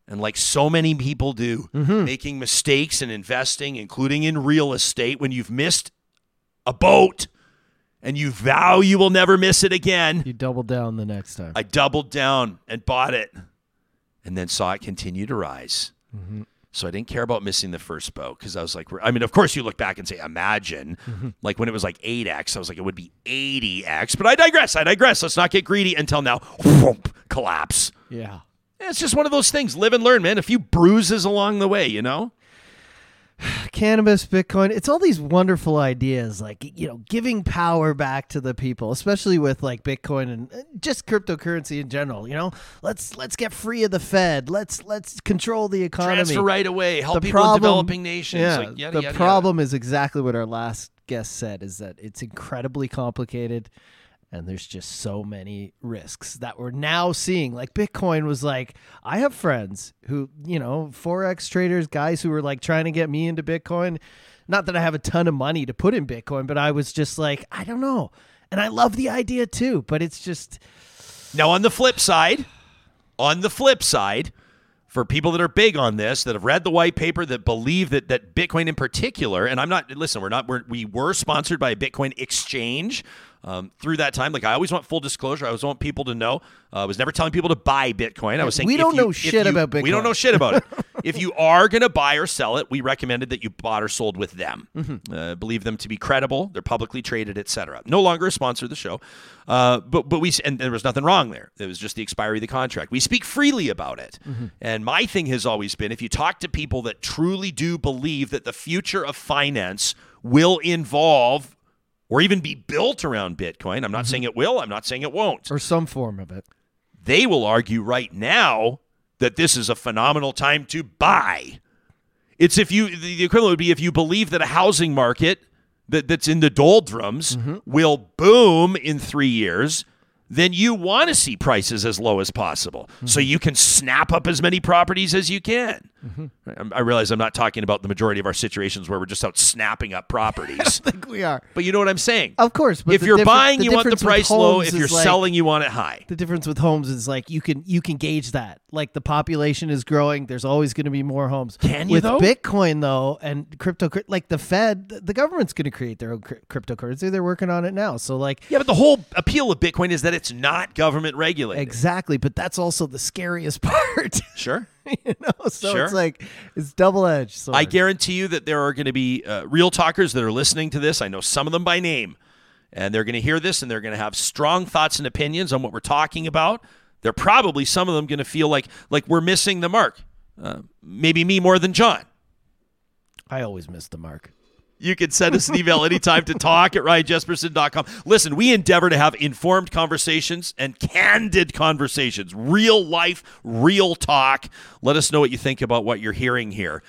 And like so many people do, mm-hmm. making mistakes in investing, including in real estate, when you've missed a boat and you vow you will never miss it again. You double down the next time. I doubled down and bought it and then saw it continue to rise. Mm-hmm. So I didn't care about missing the first boat because I was like, I mean, of course, you look back and say, imagine, mm-hmm. like when it was like 8x, I was like, it would be 80x. But I digress. I digress. Let's not get greedy until now. Whoomp, collapse. yeah. It's just one of those things. Live and learn, man. A few bruises along the way, you know? Cannabis, Bitcoin, it's all these wonderful ideas like, you know, giving power back to the people, especially with like Bitcoin and uh, just cryptocurrency in general, you know? Let's let's get free of the Fed. Let's let's control the economy. Transfer right away. Help The people in developing nations. Yeah, like, yada, the yada, yada. problem is exactly what our last guest said is that it's incredibly complicated and there's just so many risks that we're now seeing. Like Bitcoin was like, I have friends who, you know, Forex traders, guys who were like trying to get me into Bitcoin. Not that I have a ton of money to put in Bitcoin, but I was just like, I don't know. And I love the idea too, but it's just Now, on the flip side, on the flip side, for people that are big on this, that have read the white paper, that believe that that Bitcoin in particular, and I'm not listen, we're not we're, we were sponsored by a Bitcoin exchange. Um, through that time, like I always want full disclosure. I always want people to know. Uh, I was never telling people to buy Bitcoin. I was saying We don't you- know shit you- about Bitcoin. We don't know shit about it. if you are going to buy or sell it, we recommended that you bought or sold with them. Mm-hmm. Uh, believe them to be credible. They're publicly traded, etc. No longer a sponsor of the show, uh, but but we and there was nothing wrong there. It was just the expiry of the contract. We speak freely about it, Mm-hmm. and my thing has always been: if you talk to people that truly do believe that the future of finance will involve or even be built around Bitcoin, I'm not Mm-hmm. saying it will. I'm not saying it won't or some form of it. they will argue right now that this is a phenomenal time to buy. It's if you the equivalent would be if you believe that a housing market that, that's in the doldrums will boom in three years, then you want to see prices as low as possible so mm-hmm. you can snap up as many properties as you can. Mm-hmm. I- I realize I'm not talking about the majority of our situations where we're just out snapping up properties. I think we are. but you know what I'm saying? Of course, but if you're buying, you want the price low. If you're like- selling, you want it high. The difference with homes is like you can you can gauge that. Like the population is growing, there's always going to be more homes. Can you, with though? Bitcoin though and crypto like the Fed, the government's going to create their own cryptocurrency. They're working on it now. So like Yeah, but the whole appeal of Bitcoin is that it's not government regulated. exactly, but that's also the scariest part. Sure. you know, so Sure. it's like it's double edged. I guarantee you that there are going to be uh, real talkers that are listening to this. I know some of them by name, and they're going to hear this and they're going to have strong thoughts and opinions on what we're talking about. They're probably some of them going to feel like like we're missing the mark. Uh, maybe me more than John. I always miss the mark. You can send us an email anytime to talk at ryanjesperson.com. Listen, we endeavor to have informed conversations and candid conversations, real life, real talk. Let us know what you think about what you're hearing here.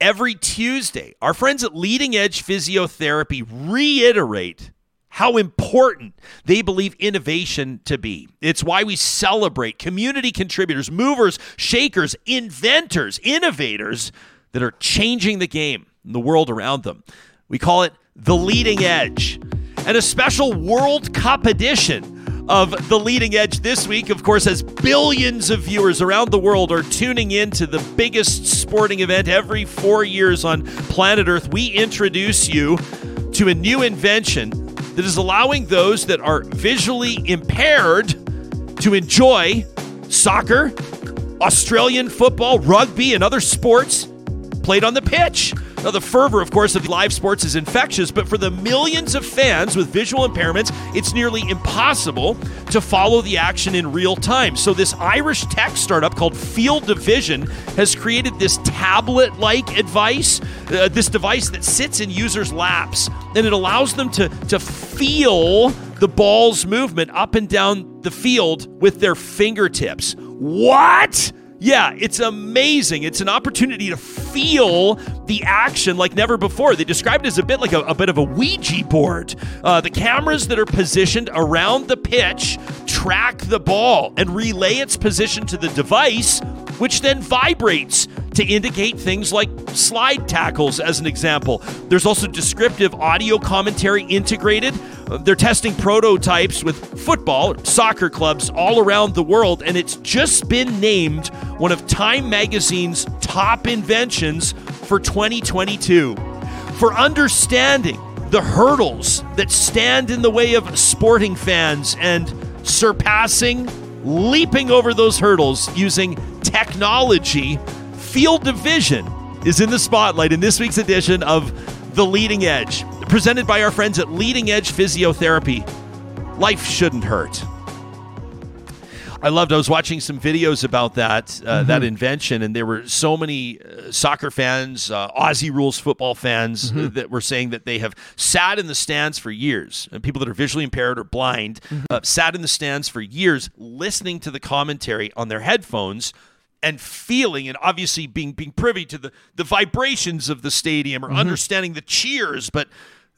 Every Tuesday, our friends at Leading Edge Physiotherapy reiterate how important they believe innovation to be. It's why we celebrate community contributors, movers, shakers, inventors, innovators that are changing the game the world around them. We call it the leading edge. And a special World Cup edition of The Leading Edge this week, of course, as billions of viewers around the world are tuning in to the biggest sporting event every four years on planet Earth, we introduce you to a new invention that is allowing those that are visually impaired to enjoy soccer, Australian football, rugby, and other sports played on the pitch. Now, the fervor, of course, of live sports is infectious, but for the millions of fans with visual impairments, it's nearly impossible to follow the action in real time. So, this Irish tech startup called Field of Vision has created this tablet like advice, uh, this device that sits in users' laps, and it allows them to, to feel the ball's movement up and down the field with their fingertips. What? Yeah, it's amazing. It's an opportunity to feel the action like never before. They described it as a bit like a, a bit of a Ouija board. Uh, the cameras that are positioned around the pitch track the ball and relay its position to the device, which then vibrates to indicate things like slide tackles, as an example. There's also descriptive audio commentary integrated. They're testing prototypes with football, soccer clubs all around the world, and it's just been named one of Time Magazine's top inventions for 2022. For understanding the hurdles that stand in the way of sporting fans and surpassing, leaping over those hurdles using technology, Field of Vision is in the spotlight in this week's edition of The Leading Edge, presented by our friends at Leading Edge Physiotherapy. Life shouldn't hurt. I loved. I was watching some videos about that uh, that invention, and there were so many uh, soccer fans, uh, Aussie rules football fans uh, that were saying that they have sat in the stands for years. And people that are visually impaired or blind uh, sat in the stands for years, listening to the commentary on their headphones and feeling and obviously being being privy to the the vibrations of the stadium or mm-hmm. understanding the cheers. But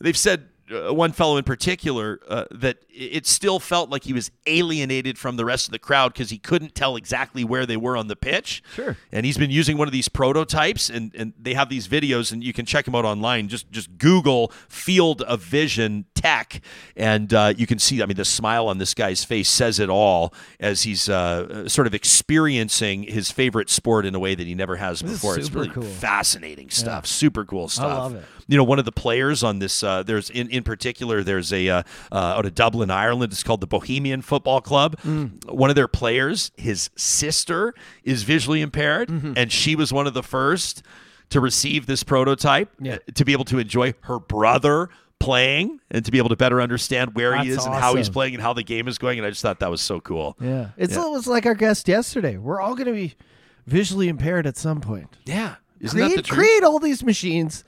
they've said uh, one fellow in particular uh, that it still felt like he was alienated from the rest of the crowd because he couldn't tell exactly where they were on the pitch. Sure. And he's been using one of these prototypes, and, and they have these videos, and you can check them out online. Just just Google Field of Vision Tech, and uh, you can see. I mean, the smile on this guy's face says it all as he's uh, sort of experiencing his favorite sport in a way that he never has is before. It's really cool. fascinating stuff. Super cool stuff. I love it. You know, one of the players on this. Uh, there's in in particular, there's a uh, uh, out of Dublin, Ireland. It's called the Bohemian Football Club. Mm. One of their players, his sister, is visually impaired, Mm-hmm. and she was one of the first to receive this prototype Yeah. uh, to be able to enjoy her brother playing and to be able to better understand where he That's is and how he's playing and how the game is going. And I just thought that was so cool. Yeah. It's Yeah. it was like our guest yesterday. We're all going to be visually impaired at some point. Yeah. Isn't that Create, the truth? create all these machines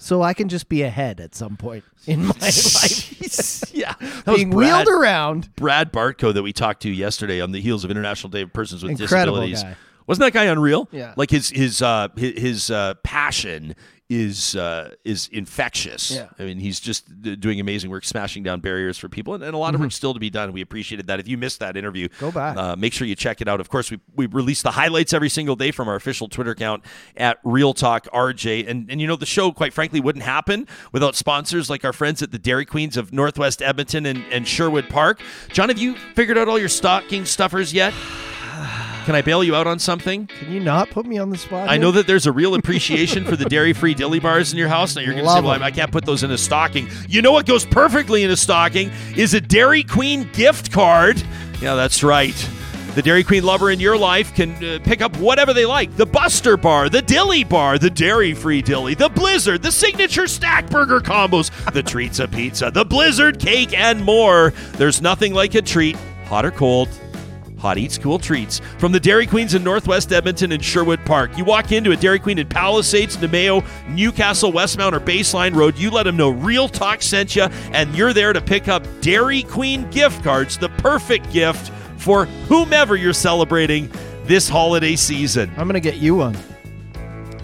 so I can just be ahead at some point in my life. yeah. That was Being Brad, wheeled around. Brad Bartko that we talked to yesterday on the heels of International Day of Persons with Incredible Disabilities. guy. Wasn't that guy unreal? Yeah. Like his his uh his, his uh passion is uh is infectious. Yeah. I mean, he's just doing amazing work smashing down barriers for people and, and a lot of work still to be done. We appreciated that. If you missed that interview, Mm-hmm. Go back. Uh, make sure you check it out. Of course, we we release the highlights every single day from our official Twitter account at Real Talk RJ. And and you know the show, quite frankly, wouldn't happen without sponsors like our friends at the Dairy Queens of Northwest Edmonton and, and Sherwood Park. John, have you figured out all your stocking stuffers yet? Can I bail you out on something? Can you not put me on the spot? I here? know that there's a real appreciation for the dairy-free dilly bars in your house. Now you're going to say, "Well, them. I can't put those in a stocking." You know what goes perfectly in a stocking is a Dairy Queen gift card. Yeah, that's right. The Dairy Queen lover in your life can uh, pick up whatever they like: the Buster Bar, the Dilly Bar, the Dairy-free Dilly, the Blizzard, the signature Stack Burger combos, the Treats of Pizza, the Blizzard Cake, and more. There's nothing like a treat, hot or cold. Hot Eats Cool Treats from the Dairy Queens in Northwest Edmonton and Sherwood Park. You walk into a Dairy Queen in Palisades, Namao, Newcastle, Westmount, or Baseline Road. You let them know Real Talk sent you, and you're there to pick up Dairy Queen gift cards, the perfect gift for whomever you're celebrating this holiday season. I'm going to get you one.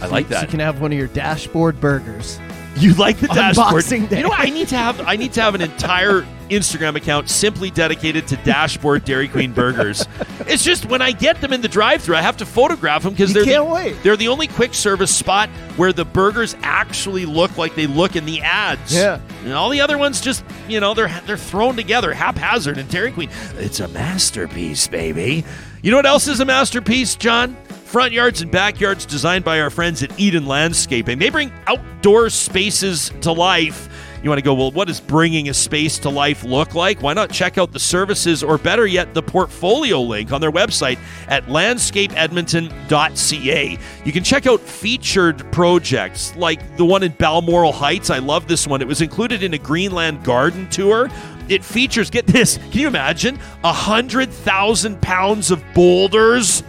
I like So you can have one of your dashboard burgers. You like the dashboard? You know, what? I need to have I need to have an entire Instagram account simply dedicated to dashboard Dairy Queen burgers. It's just when I get them in the drive-through, I have to photograph them because they're the, wait. they're the only quick service spot where the burgers actually look like they look in the ads. Yeah. and all the other ones just you know they're they're thrown together haphazard. And Dairy Queen, it's a masterpiece, baby. You know what else is a masterpiece, John? Front yards and backyards designed by our friends at Eden Landscaping. They bring outdoor spaces to life. You want to go, well, what does bringing a space to life look like? Why not check out the services or better yet, the portfolio link on their website at landscapeedmonton.ca. You can check out featured projects like the one in Balmoral Heights. I love this one. It was included in a Greenland garden tour. It features, get this, can you imagine? A hundred thousand pounds of boulders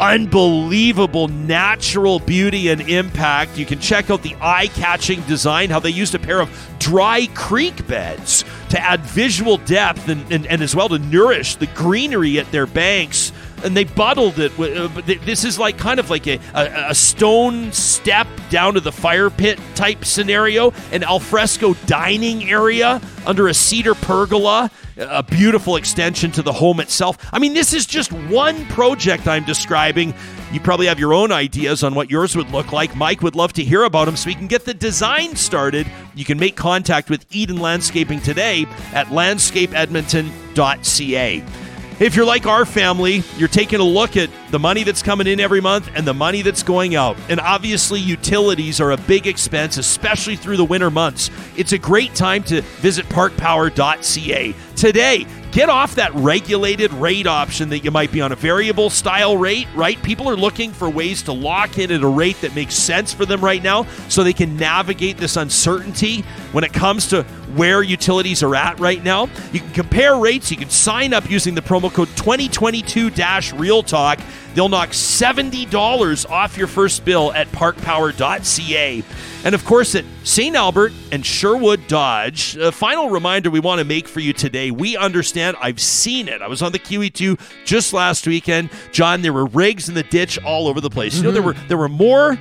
unbelievable natural beauty and impact. You can check out the eye catching design, how they used a pair of dry creek beds to add visual depth and, and, and as well to nourish the greenery at their banks. And they bottled it. Uh, this is like kind of like a, a, a stone step down to the fire pit type scenario, an alfresco dining area under a cedar pergola a beautiful extension to the home itself. I mean, this is just one project I'm describing. You probably have your own ideas on what yours would look like. Mike would love to hear about them so we can get the design started. You can make contact with Eden Landscaping today at landscapeedmonton.ca. If you're like our family, you're taking a look at the money that's coming in every month and the money that's going out. And obviously, utilities are a big expense, especially through the winter months. It's a great time to visit parkpower.ca. Today, get off that regulated rate option that you might be on a variable style rate, right? People are looking for ways to lock in at a rate that makes sense for them right now so they can navigate this uncertainty when it comes to where utilities are at right now. You can compare rates. You can sign up using the promo code 2022 Real Talk. They'll knock $70 off your first bill at parkpower.ca. And of course, at St. Albert and Sherwood Dodge, a final reminder we want to make for you today. We understand, I've seen it. I was on the QE2 just last weekend. John, there were rigs in the ditch all over the place. You know, there mm-hmm. were there were more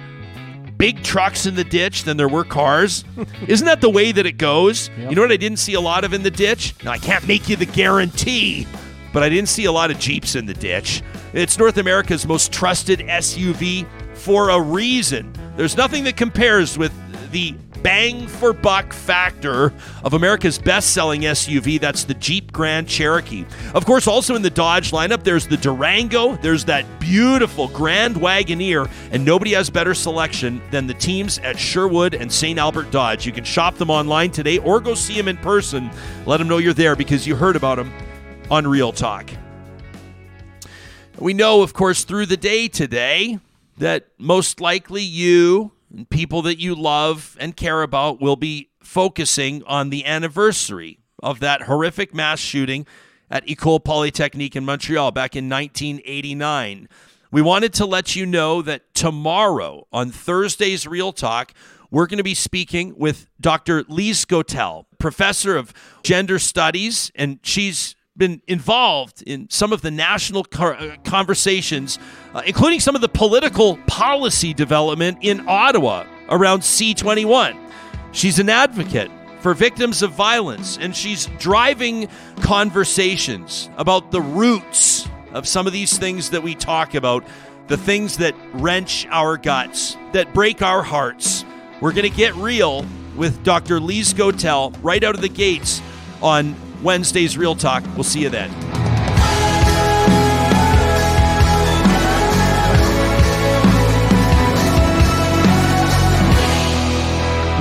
big trucks in the ditch than there were cars. Isn't that the way that it goes? You know what I didn't see a lot of in the ditch? Now, I can't make you the guarantee, but I didn't see a lot of Jeeps in the ditch. It's North America's most trusted SUV for a reason. There's nothing that compares with the bang for buck factor of America's best selling SUV. That's the Jeep Grand Cherokee. Of course, also in the Dodge lineup, there's the Durango, there's that beautiful Grand Wagoneer, and nobody has better selection than the teams at Sherwood and St. Albert Dodge. You can shop them online today or go see them in person. Let them know you're there because you heard about them on Real Talk. We know, of course, through the day today that most likely you and people that you love and care about will be focusing on the anniversary of that horrific mass shooting at Ecole Polytechnique in Montreal back in 1989. We wanted to let you know that tomorrow on Thursday's Real Talk, we're going to be speaking with Dr. Lise Gotell, professor of gender studies, and she's been involved in some of the national uh, conversations, uh, including some of the political policy development in Ottawa around C21. She's an advocate for victims of violence, and she's driving conversations about the roots of some of these things that we talk about, the things that wrench our guts, that break our hearts. We're going to get real with Dr. Lise Gotell right out of the gates on Wednesday's Real Talk. We'll see you then.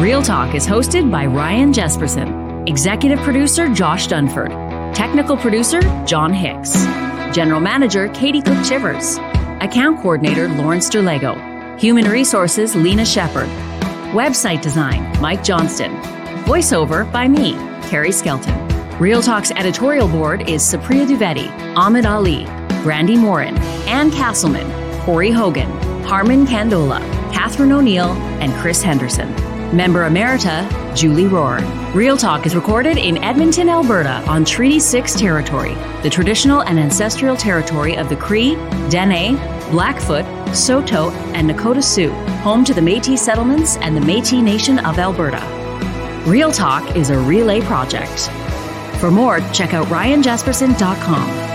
Real Talk is hosted by Ryan Jesperson, executive producer Josh Dunford, technical producer John Hicks, general manager Katie Cook Chivers, account coordinator Lawrence Derlego, human resources Lena Shepard, website design Mike Johnston, voiceover by me, Carrie Skelton. Real Talk's editorial board is Supriya Dwivedi, Ahmed Ali, Brandi Morin, Ann Castleman, Corey Hogan, Harmon Candola, Catherine O'Neill, and Chris Henderson. Member Emerita, Julie Rohr. Real Talk is recorded in Edmonton, Alberta on Treaty 6 territory, the traditional and ancestral territory of the Cree, Dene, Blackfoot, Saulteaux, and Nakota Sioux, home to the Metis settlements and the Metis Nation of Alberta. Real Talk is a relay project. For more, check out ryanjesperson.com.